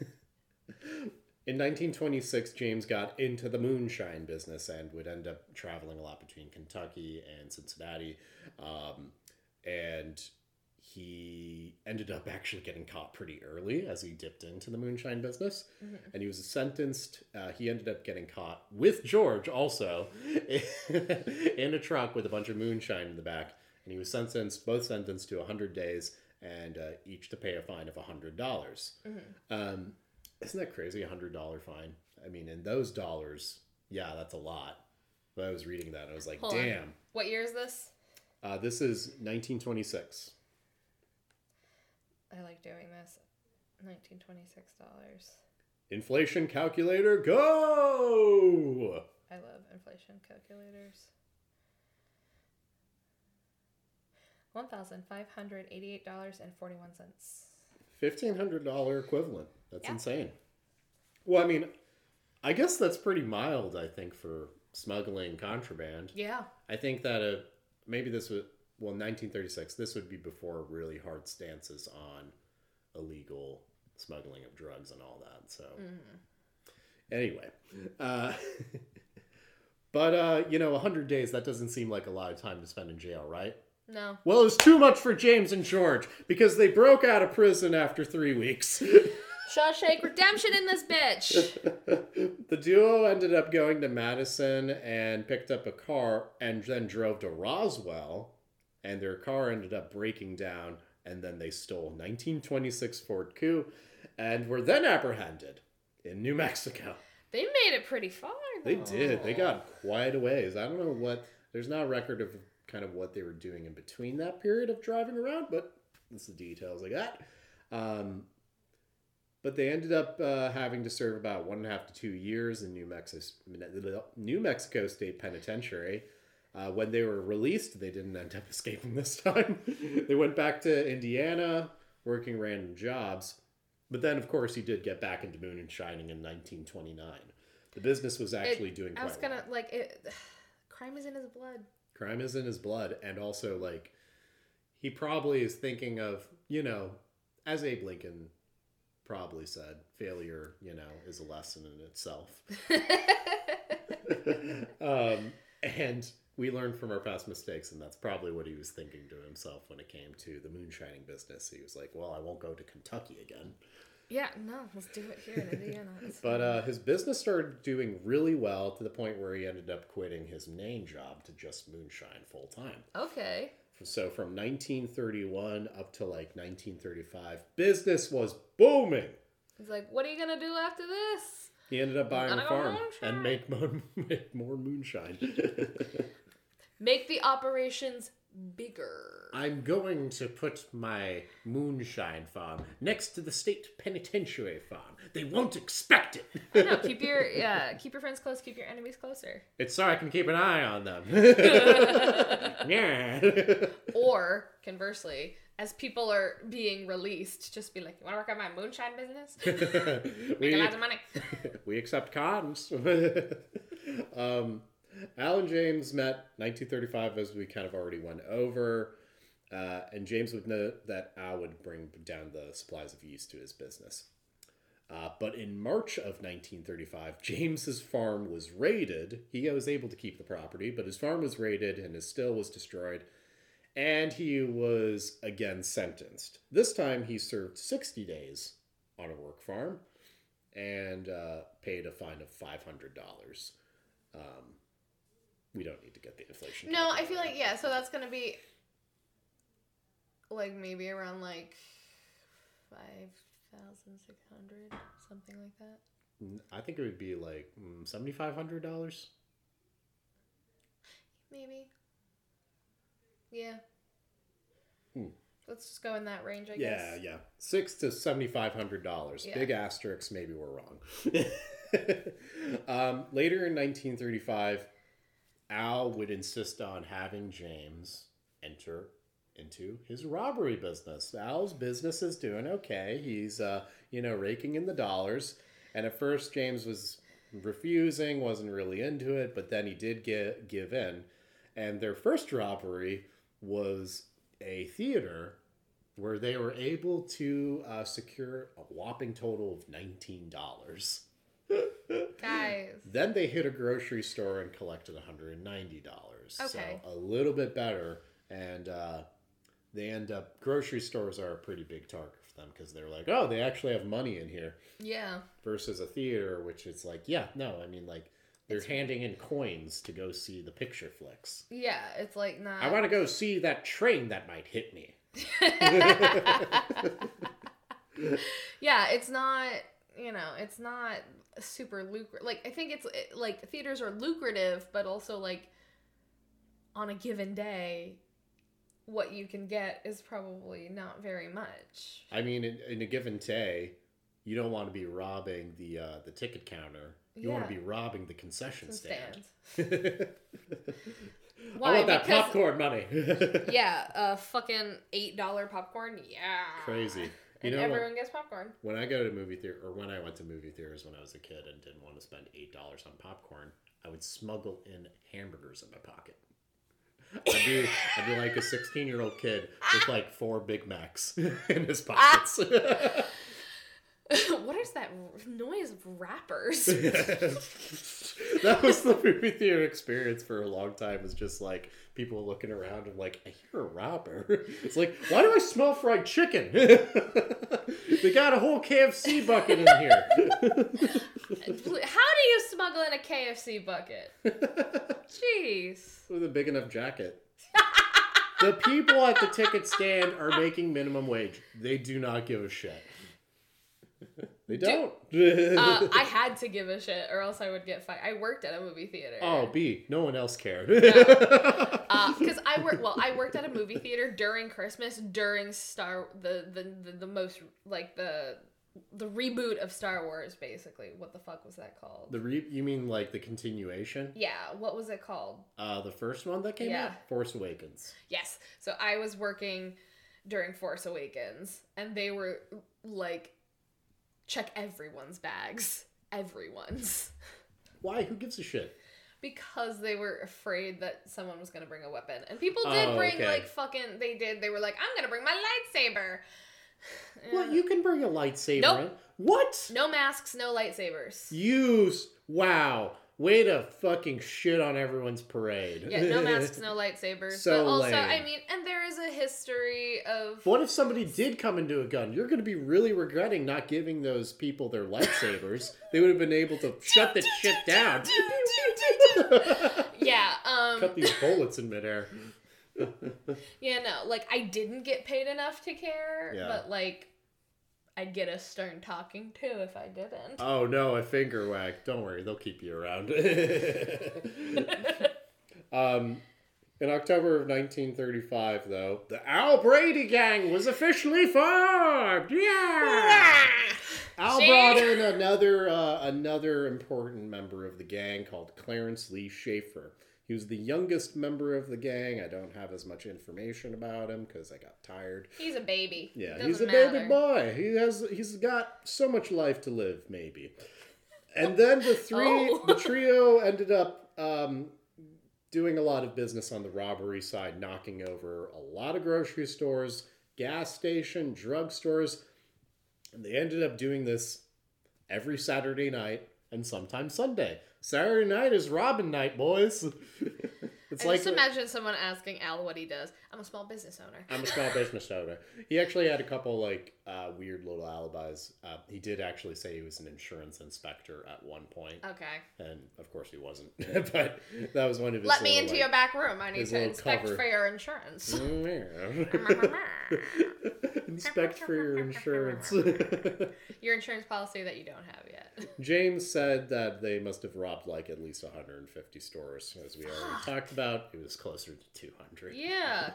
in 1926, James got into the moonshine business and would end up traveling a lot between Kentucky and Cincinnati. Um, and he ended up actually getting caught pretty early as he dipped into the moonshine business. And he was sentenced, uh, he ended up getting caught with George also in a truck with a bunch of moonshine in the back. And he was sentenced, both sentenced to 100 days and uh, each to pay a fine of $100. dollars Um, isn't that crazy? A $100 fine. I mean, in those dollars, yeah, that's a lot. But I was reading that and I was like, Hold on. damn. What year is this? Uh, this is 1926. I like doing this. Nineteen twenty-six dollars. Inflation calculator, go! I love inflation calculators. One thousand five hundred eighty-eight dollars and forty-one cents. $1,500 equivalent. That's Yeah. insane. Well, I mean, I guess that's pretty mild, I think, for smuggling contraband. Yeah. I think that uh, maybe this would, well, 1936, this would be before really hard stances on illegal smuggling of drugs and all that. So, anyway, uh, but, uh, you know, 100 days, that doesn't seem like a lot of time to spend in jail, right? No. Well, it was too much for James and George because they broke out of prison after three weeks. Shawshank Redemption in this bitch. the duo ended up going to Madison and picked up a car and then drove to Roswell, and their car ended up breaking down, and then they stole 1926 Ford Coupe and were then apprehended in New Mexico. They made it pretty far. They did. They got quite a ways. I don't know what. There's not a record of kind of what they were doing in between that period of driving around, but that's the details I got. Um, but they ended up uh, having to serve about one and a half to two years in New Mexico, New Mexico State Penitentiary. Uh, when they were released, they didn't end up escaping this time. they went back to Indiana, working random jobs. But then, of course, he did get back into moon and shining in 1929. The business was actually It- doing I was gonna well. like it. Crime is in his blood. Crime is in his blood, and also like he probably is thinking of you know, as Abe Lincoln probably said, failure you know is a lesson in itself. um, and we learn from our past mistakes, and that's probably what he was thinking to himself when it came to the moonshining business. He was like, "Well, I won't go to Kentucky again." Yeah, no, let's do it here in Indiana. But uh, his business started doing really well to the point where he ended up quitting his main job to just moonshine full time. okay. So from 1931 up to like 1935, business was booming. He's like, what are you gonna do after this? He ended up buying a farm and make more, make more moonshine. Make the operations bigger. I'm going to put my moonshine farm next to the state penitentiary farm. They won't expect it. I know. Keep your yeah. Keep your friends close. Keep your enemies closer. It's so I can keep an eye on them. yeah. Or conversely, as people are being released, just be like, "You want to work on my moonshine business? Make we, lots of money." we accept cons. um, Al and James met 1935, as we kind of already went over. Uh, and James would note that Al would bring down the supplies of yeast to his business. Uh, but in March of 1935, James's farm was raided. He was able to keep the property, but his farm was raided and his still was destroyed. And he was again sentenced. This time he served 60 days on a work farm and uh, paid a fine of $500. Um, we don't need to get the inflation. No, I feel like yeah. So that's gonna be like maybe around like five thousand six hundred, something like that. I think it would be like mm, $7,500. Maybe. Yeah. Hmm. Let's just go in that range, I Yeah, guess. Yeah, yeah. Six to seventy-five hundred dollars. Yeah. Big asterisks. Maybe we're wrong. um, later in 1935, Al would insist on having James enter into his robbery business. Al's business is doing okay. He's, uh, you know, raking in the dollars. And at first, James was refusing, wasn't really into it, but then he did get, give in. And their first robbery was a theater where they were able to uh, secure a whopping total of $19. Guys. Then they hit a grocery store and collected $190. Okay. So a little bit better. And uh, they end up grocery stores are a pretty big target for them because they're like, oh, they actually have money in here Yeah. versus a theater, which is like, yeah, no, I mean like they're handing in coins to go see the picture flicks. Yeah, it's like not. I want to go see that train that might hit me. yeah, it's not. You know, it's not super lucrative. Like I think it's like theaters are lucrative, but also like on a given day, what you can get is probably not very much. I mean, in, in a given day, you don't want to be robbing the uh, the ticket counter. You want to be robbing the concession Some stand. stands. I Why? want that Because- popcorn money. Yeah, uh, fucking eight dollar popcorn. Yeah, Crazy. You And know what? everyone gets popcorn. When I go to movie theater, or when I went to movie theaters when I was a kid and didn't want to spend eight dollars on popcorn, I would smuggle in hamburgers in my pocket. I'd be, I'd be like a sixteen-year-old kid with like four Big Macs in his pockets. Ah! what is that noise of rappers? that was the movie theater experience for a long time. Was just like people looking around and like, I hear a robber. It's like, why do I smell fried chicken? they got a whole KFC bucket in here. How do you smuggle in a KFC bucket? Jeez. with a big enough jacket. the people at the ticket stand are making minimum wage. They do not give a shit. They don't. Uh, I had to give a shit, or else I would get fired. I worked at a movie theater. oh, B. No one else cared. because I worked. Well, I worked at a movie theater during Christmas, during Star the the the, the most like the the reboot of Star Wars, basically. What the fuck was that called? the re- you mean like the continuation? yeah, what was it called? Uh, the first one that came Yeah. out, Force Awakens. Yes. So I was working during Force Awakens, and they were like, check everyone's bags, everyone's. Why? Who gives a shit? because they were afraid that someone was going to bring a weapon. And people did Oh, bring okay. like fucking they did. They were like, "I'm going to bring my lightsaber." Well, you can bring a lightsaber Nope. What? no masks, no lightsabers. Use wow. Way to fucking shit on everyone's parade. Yeah, no masks, no lightsabers. So but also, lame. I mean, and there is a history of What if somebody did come into a gun? You're going to be really regretting not giving those people their lightsabers. they would have been able to shut this shit down. yeah, um Cut these bullets in midair. yeah, no, like I didn't get paid enough to care, Yeah. but like I'd get a stern talking to if I didn't. Oh no, a finger wag. Don't worry, they'll keep you around. um, in October of 1935, though, the Al Brady gang was officially formed. Yeah. Al See? brought in another uh, another important member of the gang called Clarence Lee Shaffer. He was the youngest member of the gang. I don't have as much information about him because I got tired. He's a baby. Yeah, Doesn't he's a matter. baby boy. He has he's got so much life to live, maybe. And then the three Oh. the trio ended up um, doing a lot of business on the robbery side, knocking over a lot of grocery stores, gas station, drugstores, and they ended up doing this every Saturday night and sometimes Sunday. Saturday night is Robin night, boys. it's I like just imagine someone asking Al what he does. I'm a small business owner. I'm a small business owner. He actually had a couple like uh, weird little alibis. Uh, he did actually say he was an insurance inspector at one point, Okay. and of course he wasn't. but that was one of his. Let me little, into like, your back room. I need to inspect cover. for your insurance. Inspect for your insurance. your insurance policy that you don't have yet. James said that they must have robbed like at least 150 stores, as we already talked about. It was closer to 200. Yeah.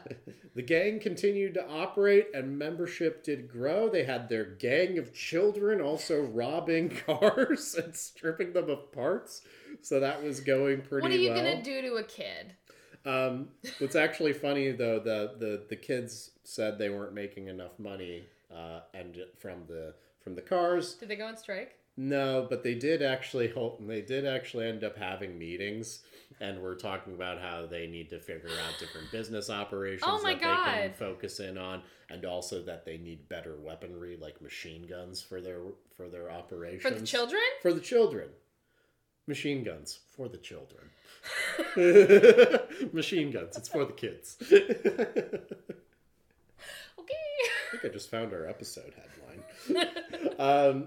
The gang continued to operate and membership did grow. They had their gang of children also robbing cars and stripping them of parts. So that was going pretty well. What are you well. gonna do to a kid? Um, what's actually funny though, the, the the kids said they weren't making enough money uh, and from the from the cars. Did they go on strike? No, but they did actually hold, they did actually end up having meetings and we're talking about how they need to figure out different business operations Oh that they can focus in on and also that they need better weaponry like machine guns for their for their operations. For the children? For the children. Machine guns for the children. Machine guns, it's for the kids. Okay. I think I just found our episode headline. um,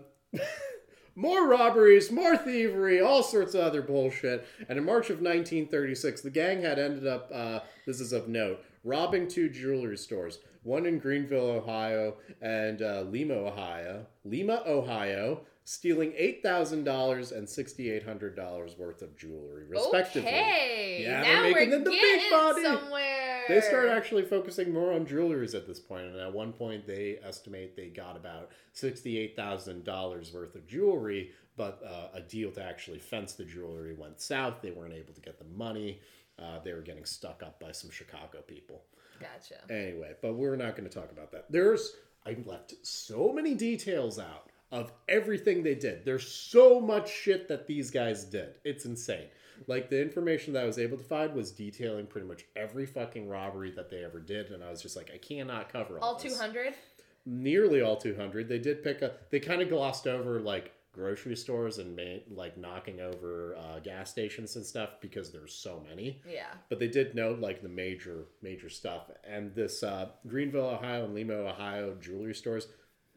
more robberies, more thievery, all sorts of other bullshit. And in March of 1936, the gang had ended up, uh, this is of note, robbing two jewelry stores, one in Greenville, Ohio, and uh, Lima, Ohio. Lima, Ohio, stealing $8,000 and $6,800 worth of jewelry, respectively. Okay. Yeah, now they're making we're them the big getting body. somewhere. They start actually focusing more on jewelries at this point, and at one point they estimate they got about sixty-eight thousand dollars worth of jewelry, but uh, a deal to actually fence the jewelry went south. They weren't able to get the money. Uh, they were getting stuck up by some Chicago people. Gotcha. Anyway, but we're not going to talk about that. There's I left so many details out of everything they did. There's so much shit that these guys did. It's insane. Like the information that I was able to find was detailing pretty much every fucking robbery that they ever did, and I was just like, I cannot cover all, All 200? Nearly all 200. They did pick up. They kind of glossed over like grocery stores and made, like knocking over uh, gas stations and stuff because there's so many Yeah. but they did note like the major major stuff and this uh, greenville ohio and Lima, ohio jewelry stores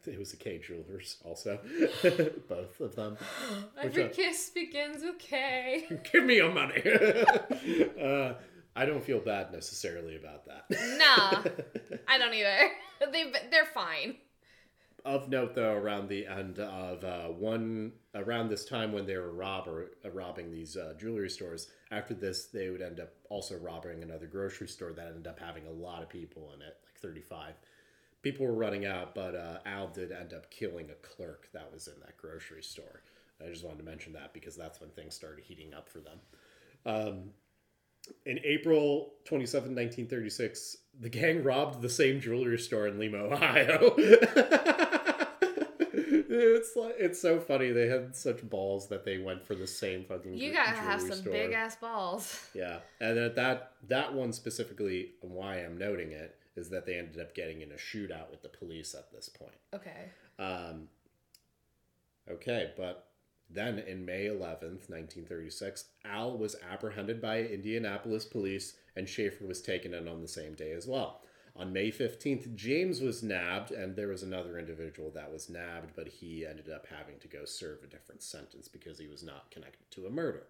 it was the k jewelers also both of them Every one? kiss begins with K. give me your money uh, i don't feel bad necessarily about that nah, I don't either. They they're fine. of note though around the end of uh, one around this time when they were robber, uh, robbing these uh, jewelry stores after this they would end up also robbing another grocery store that ended up having a lot of people in it like 35 people were running out but uh, al did end up killing a clerk that was in that grocery store i just wanted to mention that because that's when things started heating up for them um, in April 27, 1936, the gang robbed the same jewelry store in Lima, Ohio. it's like it's so funny. They had such balls that they went for the same fucking. You gotta have some store. big ass balls. Yeah, and at that that one specifically, why I'm noting it is that they ended up getting in a shootout with the police at this point. Okay. Um, okay, but then in May 11th, 1936, Al was apprehended by Indianapolis police and Shaffer was taken in on the same day as well. On May 15th, James was nabbed, and there was another individual that was nabbed, but he ended up having to go serve a different sentence because he was not connected to a murder.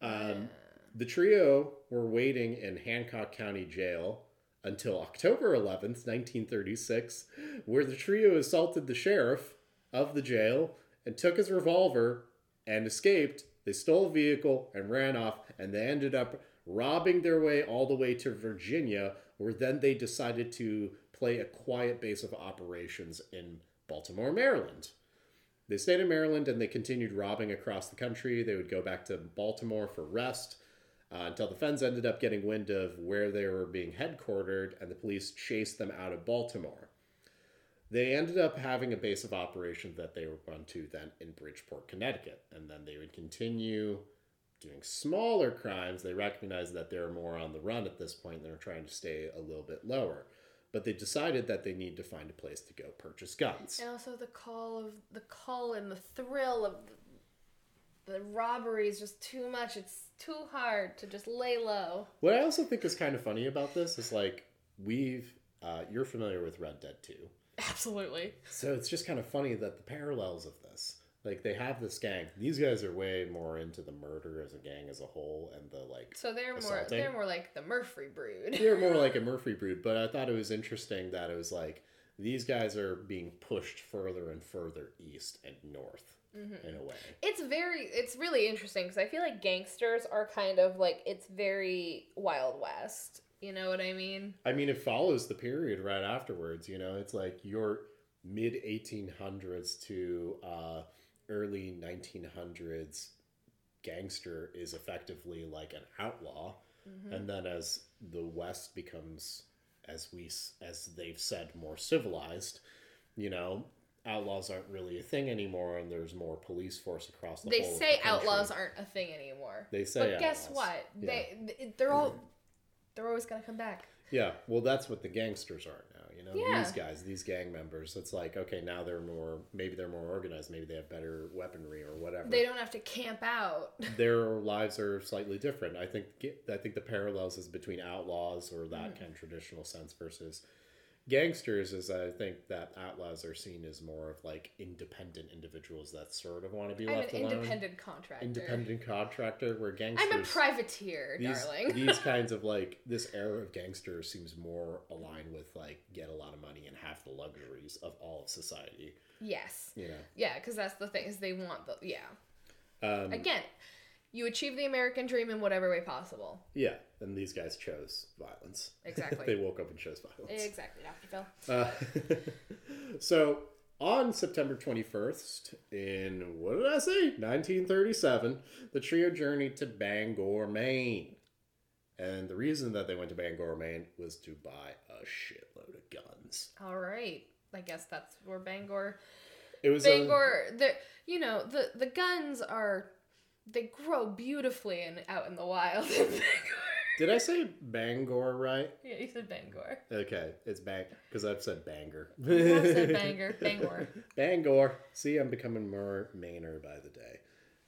Um, the trio were waiting in Hancock County Jail until October 11th, 1936, where the trio assaulted the sheriff of the jail and took his revolver and escaped. They stole a vehicle and ran off, and they ended up robbing their way all the way to Virginia, where then they decided to play a quiet base of operations in Baltimore, Maryland. They stayed in Maryland and they continued robbing across the country. They would go back to Baltimore for rest uh, until the feds ended up getting wind of where they were being headquartered and the police chased them out of Baltimore. They ended up having a base of operations that they were run to then in Bridgeport, Connecticut. And then they would continue doing smaller crimes. They recognized that they were more on the run at this point and they were trying to stay a little bit lower. But they decided that they need to find a place to go purchase guns. And also the call of the call and the thrill of the, the robbery is just too much. It's too hard to just lay low. What I also think is kind of funny about this is like we've uh, you're familiar with Red Dead 2. Absolutely. So it's just kind of funny that the parallels of this. Like they have this gang. These guys are way more into the murder as a gang as a whole and the like So they're more they're more like the Murfree brood. they're more like a Murfree brood, but I thought it was interesting that it was like these guys are being pushed further and further east and north in a way. It's very it's really interesting because I feel like gangsters are kind of like it's very Wild West. You know what I mean? I mean, it follows the period right afterwards. You know, it's like your mid 1800s to uh, early 1900s gangster is effectively like an outlaw, and then as the West becomes, as we as they've said, more civilized, you know. Outlaws aren't really a thing anymore, and there's more police force across the They say the outlaws aren't a thing anymore. They say But guess what? Yeah. they they're all they're always gonna come back. Yeah, well, that's what the gangsters are now. You know, Yeah. these guys, these gang members. It's like, okay, now they're more, maybe they're more organized. Maybe they have better weaponry or whatever. They don't have to camp out. Their lives are slightly different. I think. I think the parallels is between outlaws or Mm. that kind of traditional sense versus gangsters is I think that outlaws are seen as more of like independent individuals that sort of want to be I'm an alone. independent contractor. Independent contractor, where gangsters. I'm a privateer, these, darling. these kinds of like this era of gangsters seems more aligned with like get a lot of money and have the luxuries of all of society. yes. You know. Yeah, because that's the thing is they want the yeah. Um, Again, you achieve the American dream in whatever way possible. yeah, and these guys chose violence. Exactly. they woke up and chose violence. Exactly, Dr. Uh, Phil. so on September 21st, in what did I say? 1937, the trio journeyed to Bangor, Maine. And the reason that they went to Bangor, Maine was to buy a shitload of guns. All right. I guess that's where Bangor It was a- Bangor the you know, the the guns are they grow beautifully and out in out in Bangor. did I say Bangor right? yeah, you said Bangor. Okay, it's bang because I've said banger. I said Bangor. Bangor. Bangor. See, I'm becoming more Mainer by the day.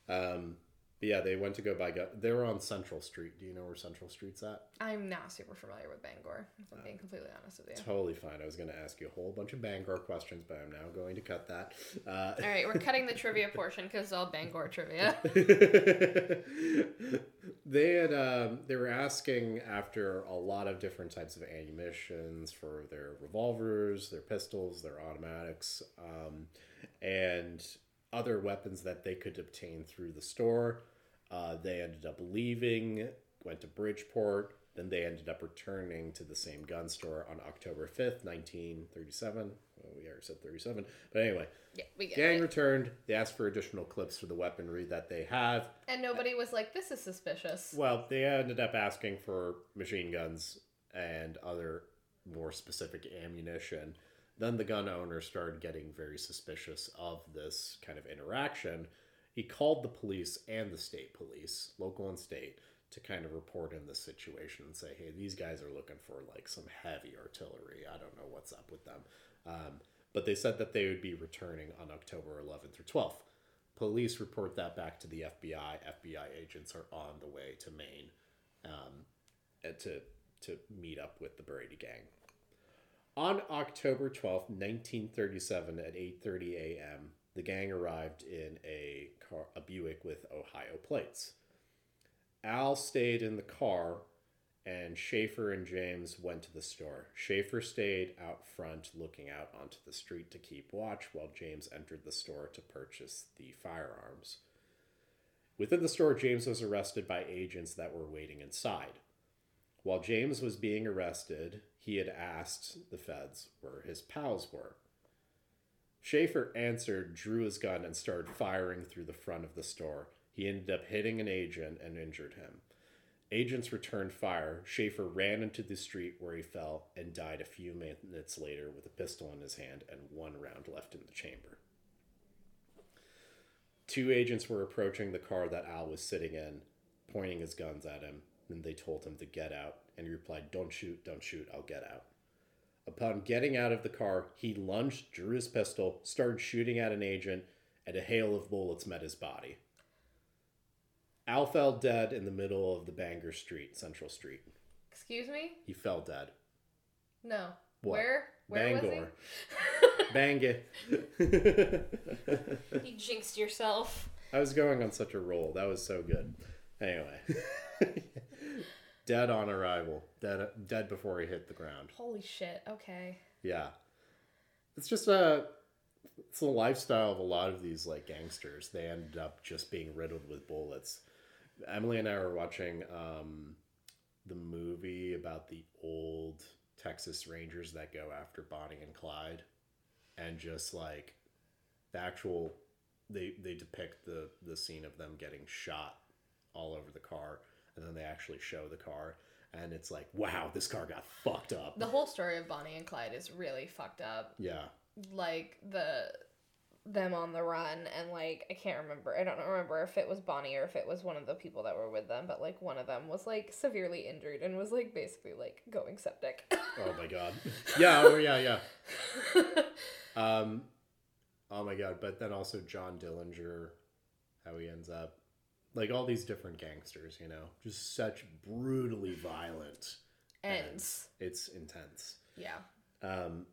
Um, but yeah, they went to go buy gun. They were on Central Street. Do you know where Central Street's at? I'm not super familiar with Bangor, if I'm being completely honest with you. Totally fine. I was going to ask you a whole bunch of Bangor questions, but I'm now going to cut that. Uh, All right, we're cutting the trivia portion because it's all Bangor trivia. they had um, they were asking after a lot of different types of ammunitions for their revolvers, their pistols, their automatics, um, and other weapons that they could obtain through the store. Uh, they ended up leaving, went to Bridgeport. Then they ended up returning to the same gun store on October 5th, 1937. Well, we already said 37. But anyway, Yeah, we get Gang it. returned. They asked for additional clips for the weaponry that they have. And nobody was like, "This is suspicious." Well, they ended up asking for machine guns and other more specific ammunition. Then the gun owner started getting very suspicious of this kind of interaction. He called the police and the state police, local and state, to kind of report in the situation and say, hey, these guys are looking for like some heavy artillery. I don't know what's up with them. Um, but they said that they would be returning on October 11th or 12th. Police report that back to the FBI. FBI agents are on the way to Maine um, to to meet up with the Brady gang. On October twelfth, 1937 at 8:30 a.m., the gang arrived in a car, a Buick with Ohio plates. Al stayed in the car and Shaffer and James went to the store. Shaffer stayed out front looking out onto the street to keep watch while James entered the store to purchase the firearms. Within the store, James was arrested by agents that were waiting inside. While James was being arrested, he had asked the feds where his pals were. Shaffer answered, drew his gun, and started firing through the front of the store. He ended up hitting an agent and injured him. Agents returned fire. Shaffer ran into the street where he fell and died a few minutes later with a pistol in his hand and one round left in the chamber. Two agents were approaching the car that Al was sitting in, pointing his guns at him, and they told him to get out, and he replied, Don't shoot, don't shoot, I'll get out. Upon getting out of the car, he lunged, drew his pistol, started shooting at an agent, and a hail of bullets met his body. Al fell dead in the middle of the Bangor Street, Central Street. Excuse me? He fell dead. No. What? Where? Where Bangor. was Bangor. he? You jinxed yourself. I was going on such a roll. That was so good. Anyway. dead on arrival. Dead dead before he hit the ground. Holy shit. Okay. Yeah. It's just a it's the lifestyle of a lot of these like gangsters. They end up just being riddled with bullets. Emily and I were watching um the movie about the old Texas Rangers that go after Bonnie and Clyde and just like the actual they they depict the the scene of them getting shot all over the car and then they actually show the car and it's like wow this car got fucked up The whole story of Bonnie and Clyde is really fucked up. yeah Like the them on the run and like I can't remember. I don't remember if it was Bonnie or if it was one of the people that were with them, but like one of them was like severely injured and was like basically like going septic. Oh my god. Yeah, oh yeah, yeah. Um oh my god, but then also John Dillinger, how he ends up like all these different gangsters, you know, just such brutally violent. Ends. It's intense. Yeah. Um,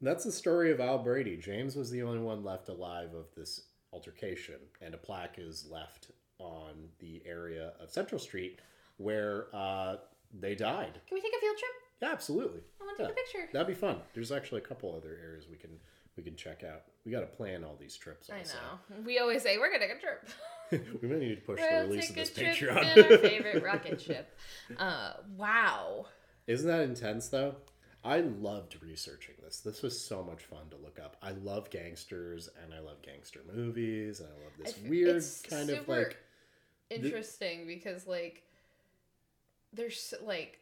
that's the story of Al Brady. James was the only one left alive of this altercation, and a plaque is left on the area of Central Street where uh, they died. Can we take a field trip? Yeah, absolutely. I want to take a picture. That'd be fun. There's actually a couple other areas we can we can check out. We got to plan all these trips. I Also. know. We always say we're gonna take a trip. we might need to push the release of this trip Patreon. our favorite rocket ship. Uh, wow. Isn't that intense though? I loved researching this. This was so much fun to look up. I love gangsters and I love gangster movies and I love this I- weird kind of like Interesting because like there's like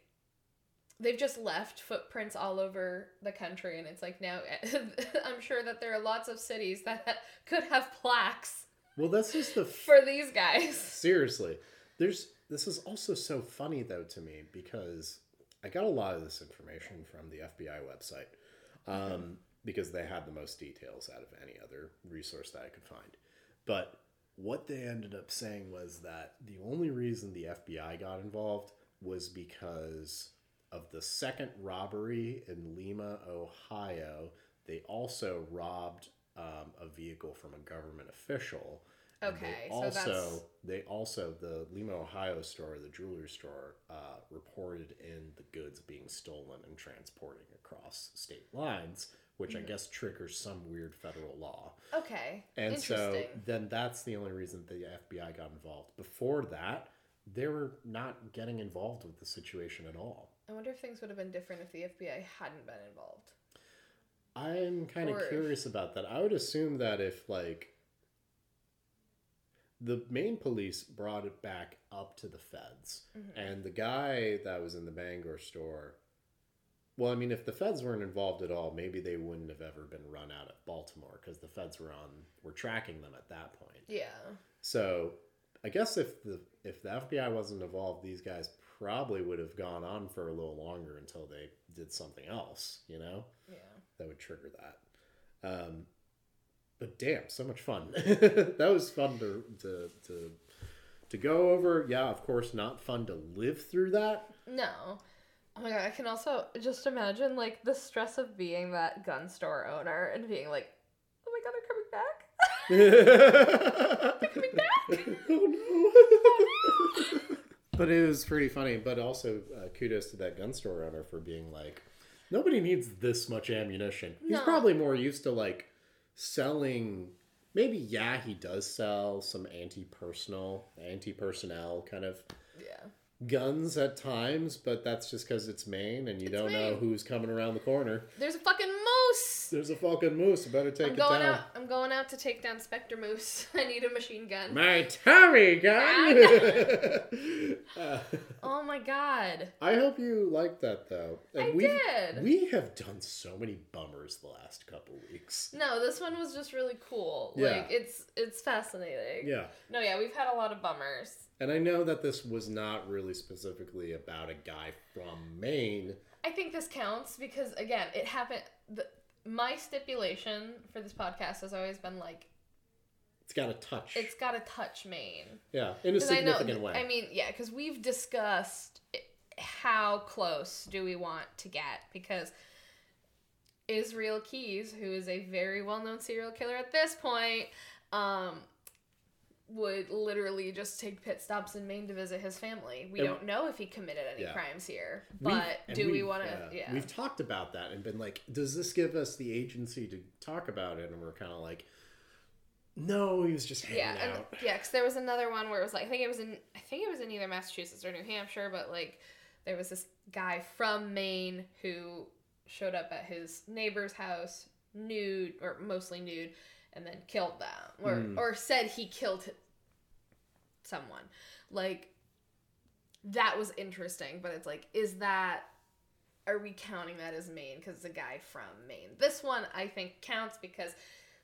they've just left footprints all over the country and it's like now I'm sure that there are lots of cities that could have plaques well that's just the for these guys. seriously. There's this is also so funny though to me because I got a lot of this information from the FBI website. Um, because they had the most details out of any other resource that I could find. But what they ended up saying was that the only reason the FBI got involved was because of the second robbery in Lima, Ohio. They also robbed um, a vehicle from a government official. Okay, they so also that's- they also the Lima, Ohio store, the jewelry store, uh, reported in the goods being stolen and transporting across state lines, which Mm-hmm. I guess triggers some weird federal law. Okay. And so then that's the only reason the FBI got involved. Before that, they were not getting involved with the situation at all. I wonder if things would have been different if the FBI hadn't been involved. I'm kind of curious about that. I would assume that if like the main police brought it back up to the feds, Mm-hmm. and the guy that was in the Bangor store. Well, I mean, if the feds weren't involved at all, maybe they wouldn't have ever been run out of Baltimore because the feds were on were tracking them at that point. Yeah. So, I guess if the if the FBI wasn't involved, these guys probably would have gone on for a little longer until they did something else. You know Yeah. that would trigger that. Um, but damn, so much fun. that was fun to, to to to go over. Yeah, of course, not fun to live through that. No. Oh my god, I can also just imagine like the stress of being that gun store owner and being like, oh my god, they're coming back. they're coming back. oh no! but it was pretty funny. But also, uh, kudos to that gun store owner for being like, nobody needs this much ammunition. He's No. probably more used to like selling. Maybe yeah, he does sell some anti-personal, anti-personnel kind of Yeah. Guns at times, but that's just because it's Maine and you It's don't know who's coming around the corner. There's a fucking moose. There's a fucking moose. I better take I'm it going down. out. I'm going out to take down Spectre Moose. I need a machine gun. My Tommy gun. Uh, oh my god. I hope you like that though. And I we've, did. We have done so many bummers the last couple weeks. No, this one was just really cool. Yeah. Like it's it's fascinating. Yeah. No, yeah, we've had a lot of bummers. And I know that this was not really specifically about a guy from Maine. I think this counts because again, it happened. The, my stipulation for this podcast has always been like It's got to touch. it's got to touch Maine. yeah, in a 'Cause I know, significant way. I mean, yeah, because we've discussed how close do we want to get because Israel Keyes, who is a very well-known serial killer at this point, um, would literally just take pit stops in Maine to visit his family. We And- don't know if he committed any Yeah. crimes here, We've- but do we we've, want to? Yeah, We've talked about that and been like, does this give us the agency to talk about it? And we're kind of like, no, he was just hanging yeah, and, out. yeah. Because there was another one where it was like I think it was in I think it was in either Massachusetts or New Hampshire, but like there was this guy from Maine who showed up at his neighbor's house nude or mostly nude, and then killed them or Mm. or said he killed someone. Like that was interesting, but it's like, is that are we counting that as Maine because it's a guy from Maine? This one I think counts because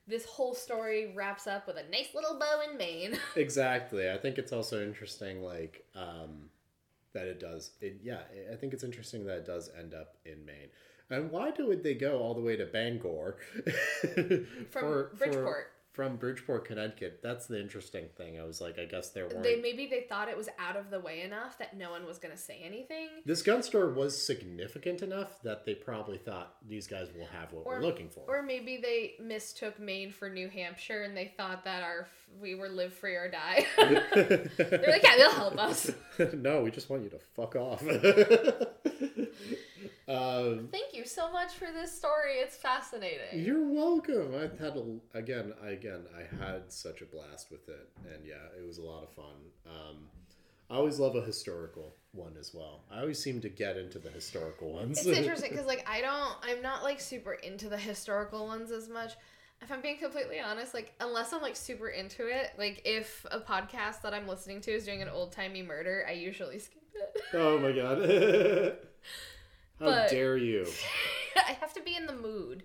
this whole story wraps up with a nice little bow in Maine. Exactly. I think it's also interesting, like, um, that it does. It, yeah, I think it's interesting that it does end up in Maine. And why do they go all the way to Bangor? From Bridgeport. from Bridgeport, Connecticut. That's the interesting thing. I was like, I guess there weren't. They maybe they thought it was out of the way enough that no one was gonna say anything. This gun store was significant enough that they probably thought these guys will have what we're looking for. Or maybe they mistook Maine for New Hampshire and they thought that our we were live free or die. They're like, yeah, they'll help us. no, we just want you to fuck off. Um, Thank you so much for this story. It's fascinating. you're welcome. I had a, again, I, again, I had such a blast with it, and yeah, it was a lot of fun. Um, I always love a historical one as well. I always seem to get into the historical ones. It's interesting because like I don't, I'm not like super into the historical ones as much. If I'm being completely honest, like unless I'm like super into it, like if a podcast that I'm listening to is doing an old timey murder, I usually skip it. oh my god! How But- dare you? I have to be in the mood.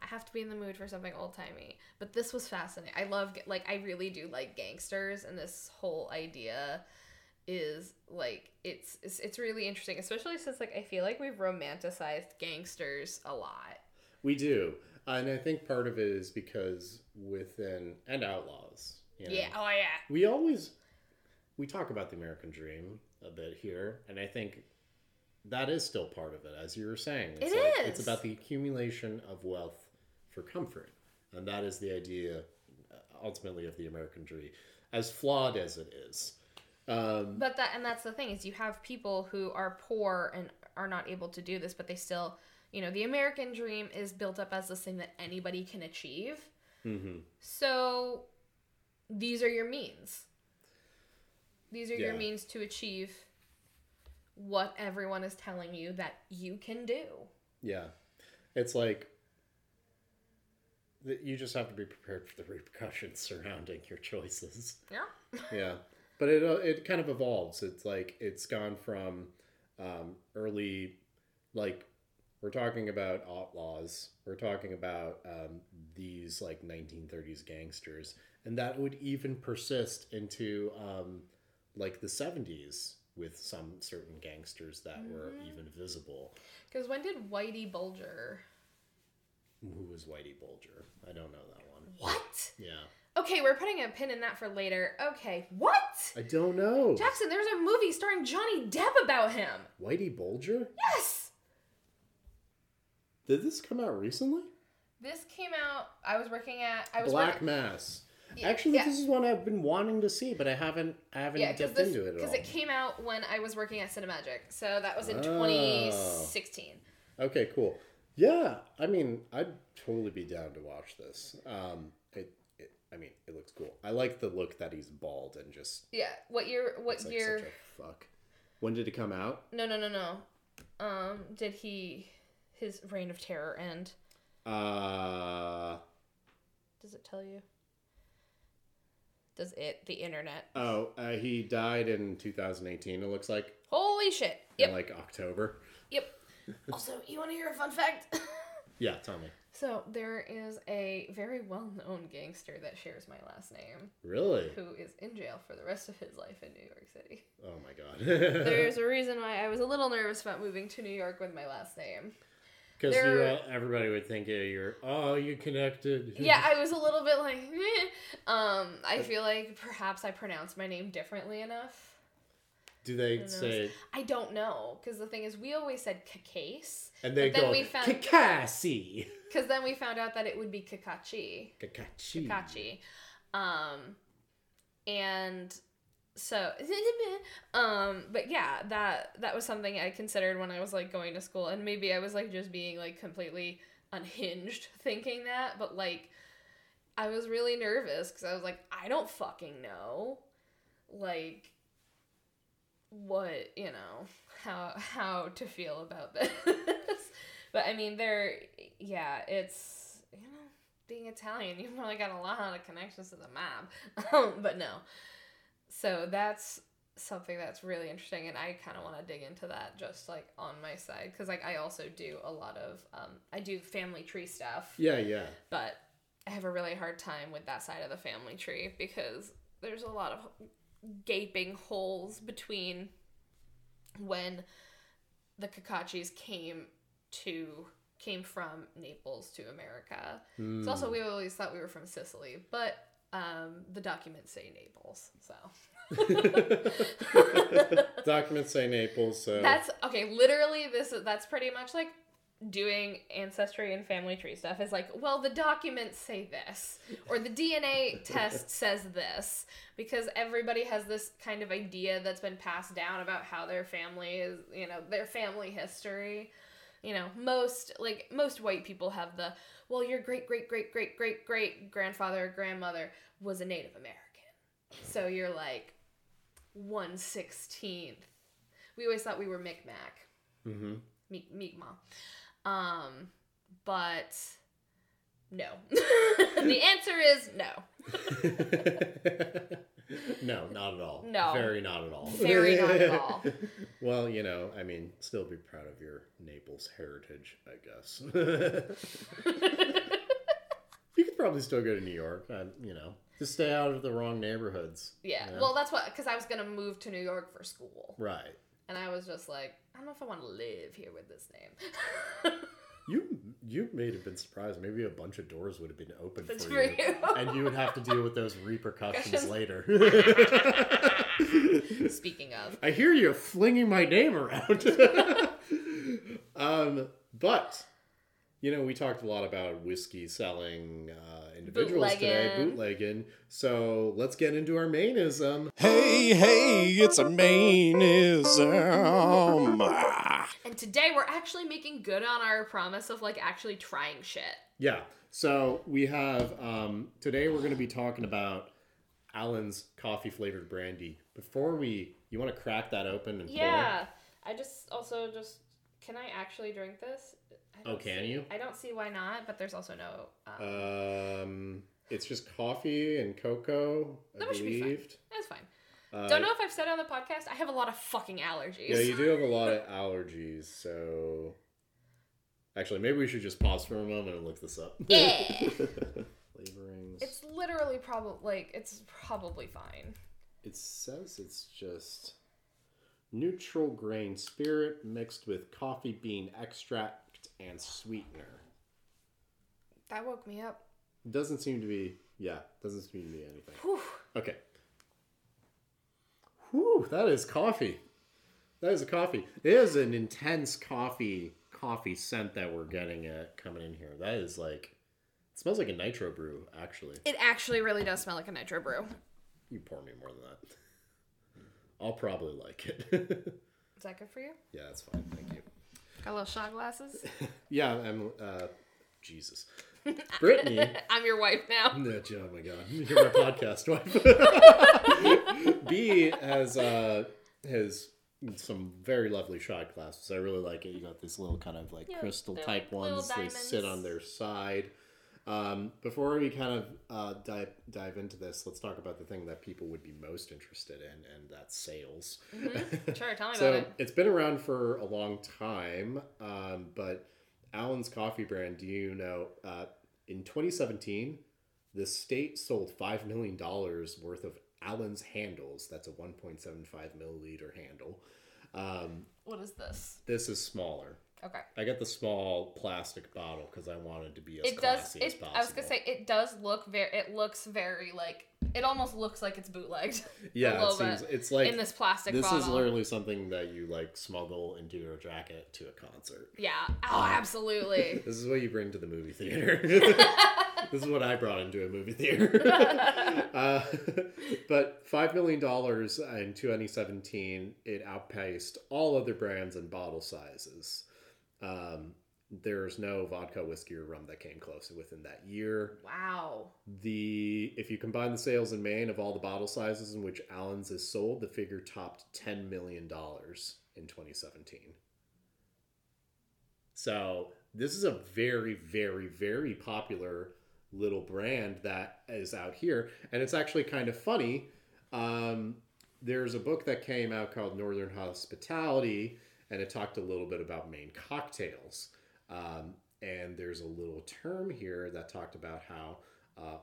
I have to be in the mood for something old timey. But this was fascinating. I love like I really do like gangsters, and this whole idea is like it's it's, it's really interesting, especially since like I feel like we've romanticized gangsters a lot. We do, and I think part of it is because within and outlaws. You know, Yeah. Oh yeah. we always we talk about the American dream a bit here, and I think that is still part of it, as you were saying. It's It like, It's about the accumulation of wealth for comfort, and that is the idea, uh, ultimately, of the American dream, as flawed as it is. Um, But that and that's the thing is you have people who are poor and are not able to do this, but they still, you know, the American dream is built up as this thing that anybody can achieve. mhm. So these are your means. These are your means to achieve what everyone is telling you that you can do. Yeah, it's like that you just have to be prepared for the repercussions surrounding your choices. Yeah. yeah but it uh, it kind of evolves it's like it's gone from um, early like we're talking about outlaws we're talking about um, these like 1930s gangsters and that would even persist into um, like the 70s with some certain gangsters that were mm-hmm. even visible Because when did Whitey Bulger? who was whitey bulger i don't know that one What? yeah Okay, we're putting a pin in that for later. Okay, what? i don't know Jackson, there's a movie starring Johnny Depp about him. whitey bulger Yes. did this come out recently This came out. I was working at. I was Black working, Mass. Actually, yeah. this is one I've been wanting to see, but I haven't. I haven't yeah, dipped into it at all. because it came out when I was working at Cinemagic, so that was in Oh. 2016. okay, cool. Yeah, I mean, I'd totally be down to watch this. Um, it, it, I mean, it looks cool. I like the look that he's bald and just Yeah, what year? What like year? such a fuck. When did it come out? No, no, no, no. Um, did he his reign of terror end? Uh Does it tell you? Does it the internet? oh, uh, he died in 2018. It looks like Holy shit! in Yep, like October. yep. Also, you want to hear a fun fact? Yeah, tell me. so there is a very well-known gangster that shares my last name, Really? who is in jail for the rest of his life in New York City. Oh my god. There's a reason why I was a little nervous about moving to New York with my last name. Because you, everybody would think yeah, you're, oh, you connected. Yeah, I was a little bit like, eh. um, I feel like perhaps I pronounced my name differently enough. Do they say, I don't know, because the thing is, we always said Cacase, and they go, we found- Kikasi. because then we found out that it would be Kakachi. Kakachi. Kakachi. Um, and so, um, but yeah, that that was something I considered when I was like going to school, and maybe I was like just being like completely unhinged thinking that, but like I was really nervous because I was like, I don't fucking know, like what you know how how to feel about this. but I mean, there, yeah, it's you know being Italian, you've really got a lot of connections to the map. but no. So that's something that's really interesting and I kind of want to dig into that just like on my side cuz like I also do a lot of um I do family tree stuff, Yeah, yeah. but I have a really hard time with that side of the family tree because there's a lot of gaping holes between when the Kakachis came to came from Naples to America. Hmm. It's also we always thought we were from Sicily, but um, the documents say Naples. So Documents say Naples, so that's okay. Literally, this is that's pretty much like doing ancestry and family tree stuff. Is like, well, the documents say this, or the DNA test says this, because everybody has this kind of idea that's been passed down about how their family is, you know, their family history. You know, most like most white people have the well, your great great great great great great grandfather or grandmother was a Native American, so you're like one sixteenth. We always thought we were Micmac, hmm Mic- Mi'kmaq, um, but no. the answer is no. no, not at all. No. Very not at all. Very not at all. well, you know, I mean, still be proud of your Naples heritage, I guess. you could probably still go to New York, uh, you know, just stay out of the wrong neighborhoods. Yeah. you know? Well, that's what because I was gonna move to New York for school, right. and I was just like, I don't know if I want to live here with this name. You you may have been surprised. Maybe a bunch of doors would have been open for for you, you. and you would have to deal with those repercussions later. Speaking of, I hear you flinging my name around. um, but you know, we talked a lot about whiskey selling uh, individuals today, Bootlegging. bootlegging. So let's get into our mainism. Hey, hey, it's a mainism. and today we're actually making good on our promise of like actually trying shit. Yeah. So we have um, today we're going to be talking about Allen's coffee flavored brandy. Before we, you want to crack that open and pour? Yeah. I just also just can I actually drink this? Oh, can see- you? I don't see why not, but there's also no. Um, Um, it's just coffee and cocoa, I That should be fine. that's fine. Uh, Don't know if I've said on the podcast. I have a lot of fucking allergies. Yeah, you do have a lot of allergies, so actually, maybe we should just pause for a moment and look this up. Yeah. Flavorings. It's literally probably like it's probably fine. It says it's just neutral grain spirit mixed with coffee bean extract and sweetener. That woke me up. Doesn't seem to be, yeah, doesn't seem to be anything. Whew. Okay. Whew, that is coffee. That is a coffee. It is an intense coffee coffee scent that we're getting at coming in here. That is like it smells like a nitro brew, actually. It actually really does smell like a nitro brew. You pour me more than that. I'll probably like it. Is that good for you? yeah, that's fine. Thank you. Got a little shot glasses. Yeah, I'm uh Jesus. Brittany I'm your wife now. No, oh my god, you're my podcast wife. B has uh has some very lovely shot glasses. I really like it. You got this little kind of like Yeah, crystal type ones. They sit on their side. Um, before we kind of uh, dive dive into this, let's talk about the thing that people would be most interested in, and that's sales. Sure, tell me So about it. it's been around for a long time, um, but Allen's Coffee brand, do you know, uh, in 2017, the state sold $5 million worth of Allen's handles. That's a 1.75 milliliter handle. Um, What is this? this is smaller. Okay. I got the small plastic bottle because I wanted to be as It does. classy as possible. I was gonna say it does look very. It looks very like. It almost looks like it's bootlegged. yeah, it seems it's like in this plastic bottle. this bottle. is literally something that you like smuggle into your jacket to a concert. Yeah. Oh, absolutely. This is what you bring to the movie theater. this is what I brought into a movie theater. uh, but $5 million in 2017, it outpaced all other brands and bottle sizes. Um, there's no vodka, whiskey, or rum that came close within that year. wow. The if you combine the sales in Maine of all the bottle sizes in which Allen's is sold, the figure topped ten million dollars in 2017. So this is a very, very, very popular little brand that is out here, and it's actually kind of funny. Um, there's a book that came out called Northern Hospitality, and it talked a little bit about Maine cocktails. Um, and there's a little term here that talked about how uh,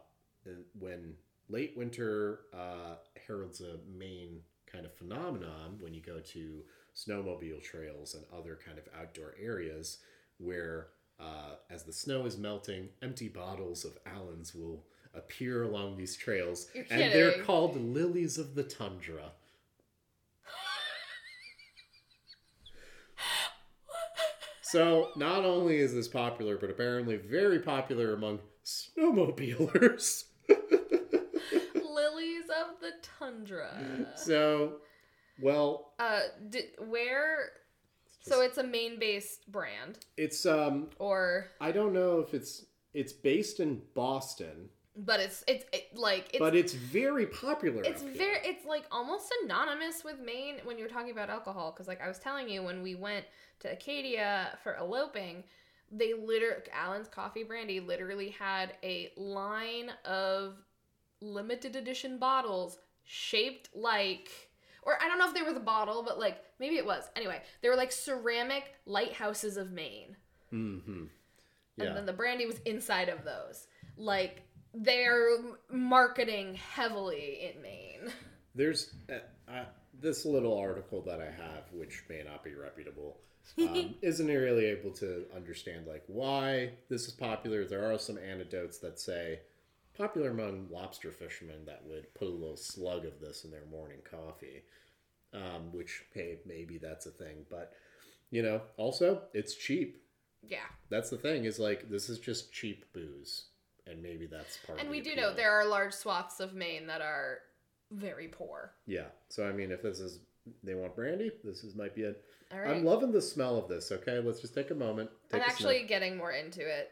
when late winter uh, heralds a Maine kind of phenomenon, when you go to snowmobile trails and other kind of outdoor areas where uh, as the snow is melting, empty bottles of Allen's will appear along these trails, You're and they're called lilies of the tundra. So not only is this popular, but apparently very popular among snowmobilers. Lilies of the Tundra. so, well, Uh, did, where? So it's a Maine-based brand, it's um, or I don't know if it's it's based in Boston, but it's it's it, like it's but it's very popular. it's very it's like almost synonymous with Maine when you're talking about alcohol because like I was telling you when we went to Acadia for eloping they literally Allen's Coffee Brandy literally had a line of limited edition bottles shaped like or I don't know if they were the bottle but like maybe it was anyway they were like ceramic lighthouses of Maine Mm-hmm. and then the brandy was inside of those like they're marketing heavily in Maine There's uh, uh, this little article that I have, which may not be reputable, um, isn't really able to understand like why this is popular. There are some anecdotes that say popular among lobster fishermen that would put a little slug of this in their morning coffee, um, which hey maybe that's a thing, but you know also it's cheap. yeah That's the thing is like this is just cheap booze, and maybe that's part. And of we do know there are large swaths of Maine that are very poor. Yeah. So I mean, if this is they want brandy, this is might be it. All right. I'm loving the smell of this. Okay, let's just take a moment. I'm a actually getting more into it.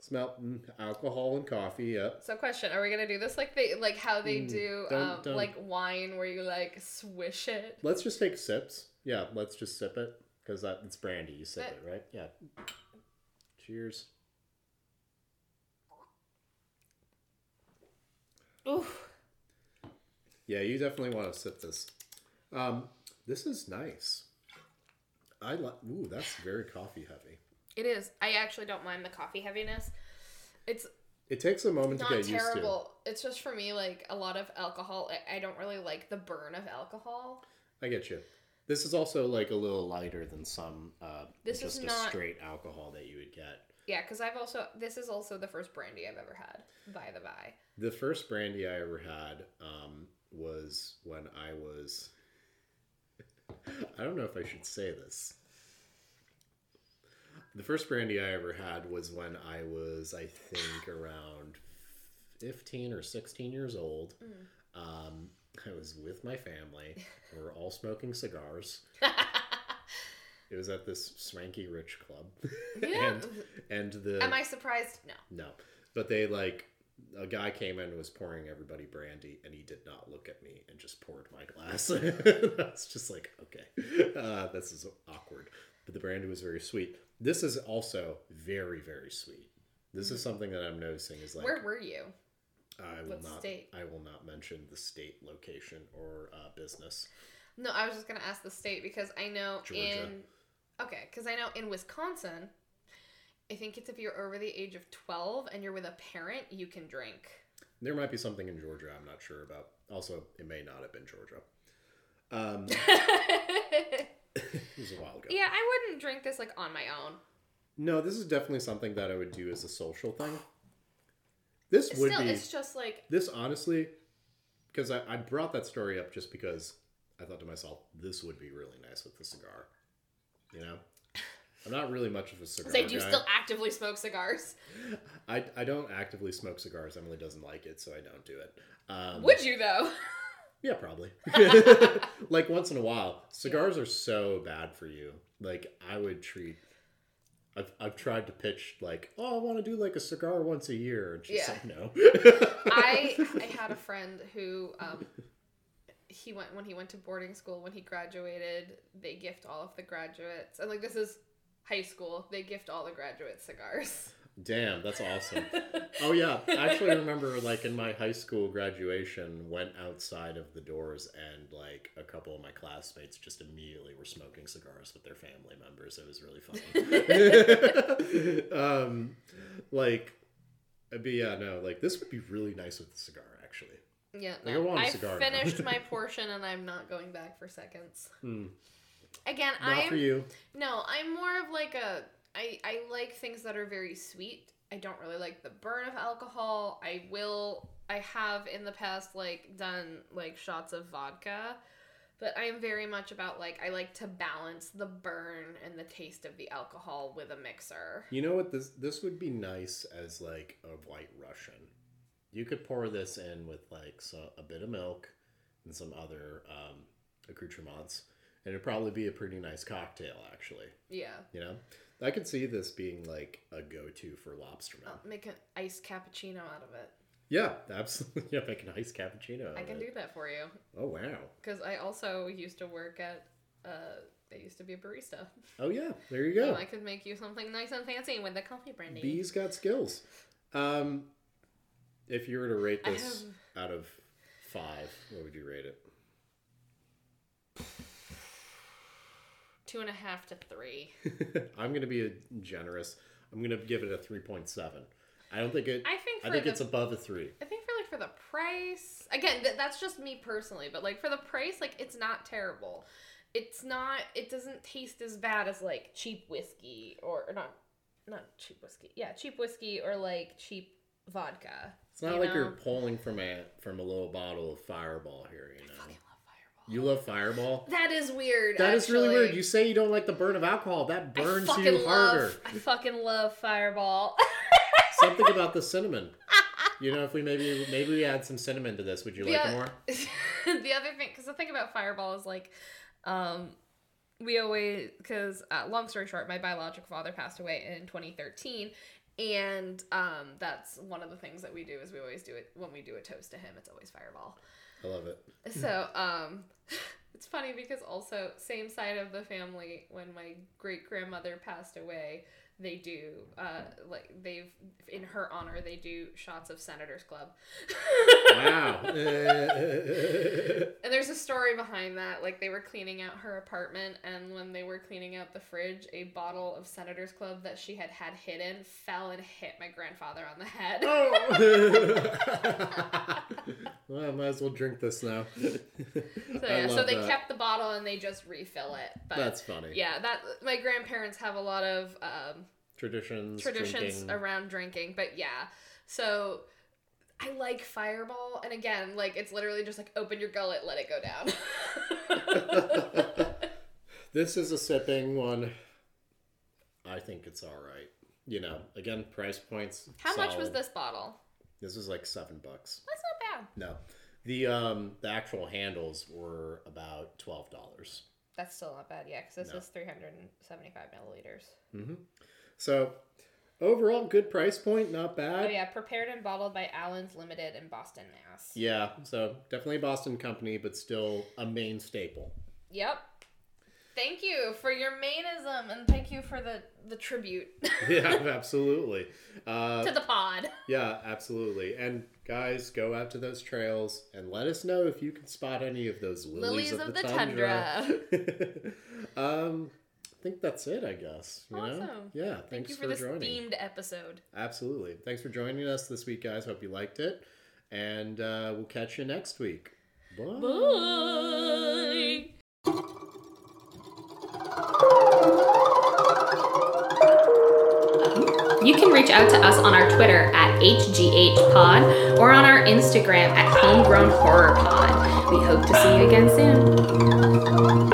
smell, smell mm, alcohol and coffee. Yep. So, question: Are we gonna do this like they like how they Mm, do don't- um, don't. like wine, where you like swish it? Let's just take sips. Yeah, let's just sip it because that it's brandy. You sip But- it, right? Yeah. Cheers. Oof. Yeah, you definitely want to sip this. Um, this is nice. I like. Ooh, that's very coffee heavy. It is. I actually don't mind the coffee heaviness. It's It takes a moment to get used to. Not terrible. It's just for me like a lot of alcohol. I, I don't really like the burn of alcohol. I get you. This is also like a little lighter than some uh, This just is a not- straight alcohol that you would get. Yeah, because I've also this is also the first brandy I've ever had. By the by. The first brandy I ever had um, was when I was. I don't know if I should say this. The first brandy I ever had was when I was, I think, around 15 or 16 years old. Um, I was with my family. We were all smoking cigars. It was at this swanky rich club. Yeah. and, and the. Am I surprised? No. No. But they like a guy came in and was pouring everybody brandy and he did not look at me and just poured my glass. That's just like, okay. Uh, this is awkward. But the brandy was very sweet. This is also very, very sweet. This is something that I'm noticing is like Where were you? I will what not state? I will not mention the state location or uh, business. No, I was just gonna ask the state because I know Georgia. in okay, because I know in Wisconsin, I think it's if you're over the age of twelve and you're with a parent, you can drink. There might be something in Georgia I'm not sure about. Also, it may not have been Georgia. Um, it was a while ago. yeah, I wouldn't drink this like on my own. No, this is definitely something that I would do as a social thing. This would Still, be it's just like this honestly, because I, I brought that story up just because I thought to myself, this would be really nice with the cigar. You know, I'm not really much of a cigar say, do you guy. still actively smoke cigars? I I don't actively smoke cigars. Emily doesn't like it, so I don't do it. Um, Would you though? Yeah, probably. like once in a while. Cigars are so bad for you. Like I would treat. I've, I've tried to pitch like, oh, I want to do like a cigar once a year, and she's Yeah. like, no. I I had a friend who um he went when he went to boarding school when he graduated they gift all of the graduates and like this is high school they gift all the graduates cigars Damn, that's awesome. Oh yeah, I actually remember like in my high school graduation, went outside of the doors and like a couple of my classmates just immediately were smoking cigars with their family members. It was really funny. um, like, but yeah, no, like this would be really nice with the cigar. Yeah Like, I no. I finished my portion and I'm not going back for seconds Hmm. again Not I'm for you. no I'm more of like a I I like things that are very sweet. I don't really like the burn of alcohol. I will I have in the past like done like shots of vodka, but I am very much about like I like to balance the burn and the taste of the alcohol with a mixer. You know what this this would be nice as like a white Russian. You could pour this in with like so, a bit of milk and some other um, accoutrements, and it'd probably be a pretty nice cocktail actually. Yeah. You know, I could see this being like a go-to for lobstermen. I'll make an iced cappuccino out of it. Yeah, absolutely. Yeah, make an iced cappuccino. out I can do that for you. Oh wow. Because I also used to work at, uh, I used to be a barista. Oh yeah, there you So go. I could make you something nice and fancy with the coffee brandy. Bees got skills. Um, if you were to rate this out of five, what would you rate it? Two and a half to three. I'm gonna be a generous. I'm gonna give it a three point seven. I don't think it. I think I think the- it's above a three. I think for like for the price, again, th- that's just me personally, but like for the price, like it's not terrible. It's not. It doesn't taste as bad as like cheap whiskey or, or not, not cheap whiskey. Yeah, cheap whiskey or like cheap vodka. It's not you like know? you're pulling from a from a little bottle of Fireball here. You know. fucking love Fireball. You love Fireball. That is weird. That is really weird. You say you don't like the burn of alcohol. That burns you love, harder. I fucking love Fireball. Something about the cinnamon. You know, if we maybe maybe we add some cinnamon to this, would you like it more? the other thing, because the thing about Fireball is like, um, we always, because uh, long story short, my biological father passed away in 2013. And um, that's one of the things that we do is we always do it when we do a toast to him. It's always Fireball. I love it. So um, it's funny because also same side of the family when my great grandmother passed away, they do uh, like they've in her honor they do shots of Senators Club. Wow. And there's a story behind that. Like they were cleaning out her apartment, and when they were cleaning out the fridge, a bottle of Senator's Club that she had had hidden fell and hit my grandfather on the head. oh. well, I might as well drink this now. So yeah, so they that. kept the bottle and they just refill it. But That's funny. yeah, that my grandparents have a lot of um, Traditions. traditions drinking. around drinking. But yeah, so I like Fireball, and again, like it's literally just like open your gullet, let it go down. This is a sipping one. I think it's all right. You know, again, price points. How much was this bottle? This was like seven bucks. That's not bad. No, the um the actual handles were about twelve dollars. That's still not bad, yeah, because this No. is 375 milliliters. Mm-hmm. So overall, good price point, not bad. Oh, yeah, prepared and bottled by Allen's Limited in Boston, Mass. Yeah, so definitely a Boston company, but still a Maine staple. Yep. Thank you for your mainism and thank you for the, the tribute yeah, absolutely. Uh, to the pod. yeah, absolutely. And guys, go out to those trails and let us know if you can spot any of those lilies, Lilies of, of the, the tundra. um, I think that's it. I guess. You know? Awesome. Yeah. Thank Thanks you for, for, this joining. themed episode. Absolutely. Thanks for joining us this week, guys. Hope you liked it, and uh, we'll catch you next week. Bye. Bye. Out to us on our Twitter at HGHPod or on our Instagram at Homegrown Horror Pod. We hope to see you again soon.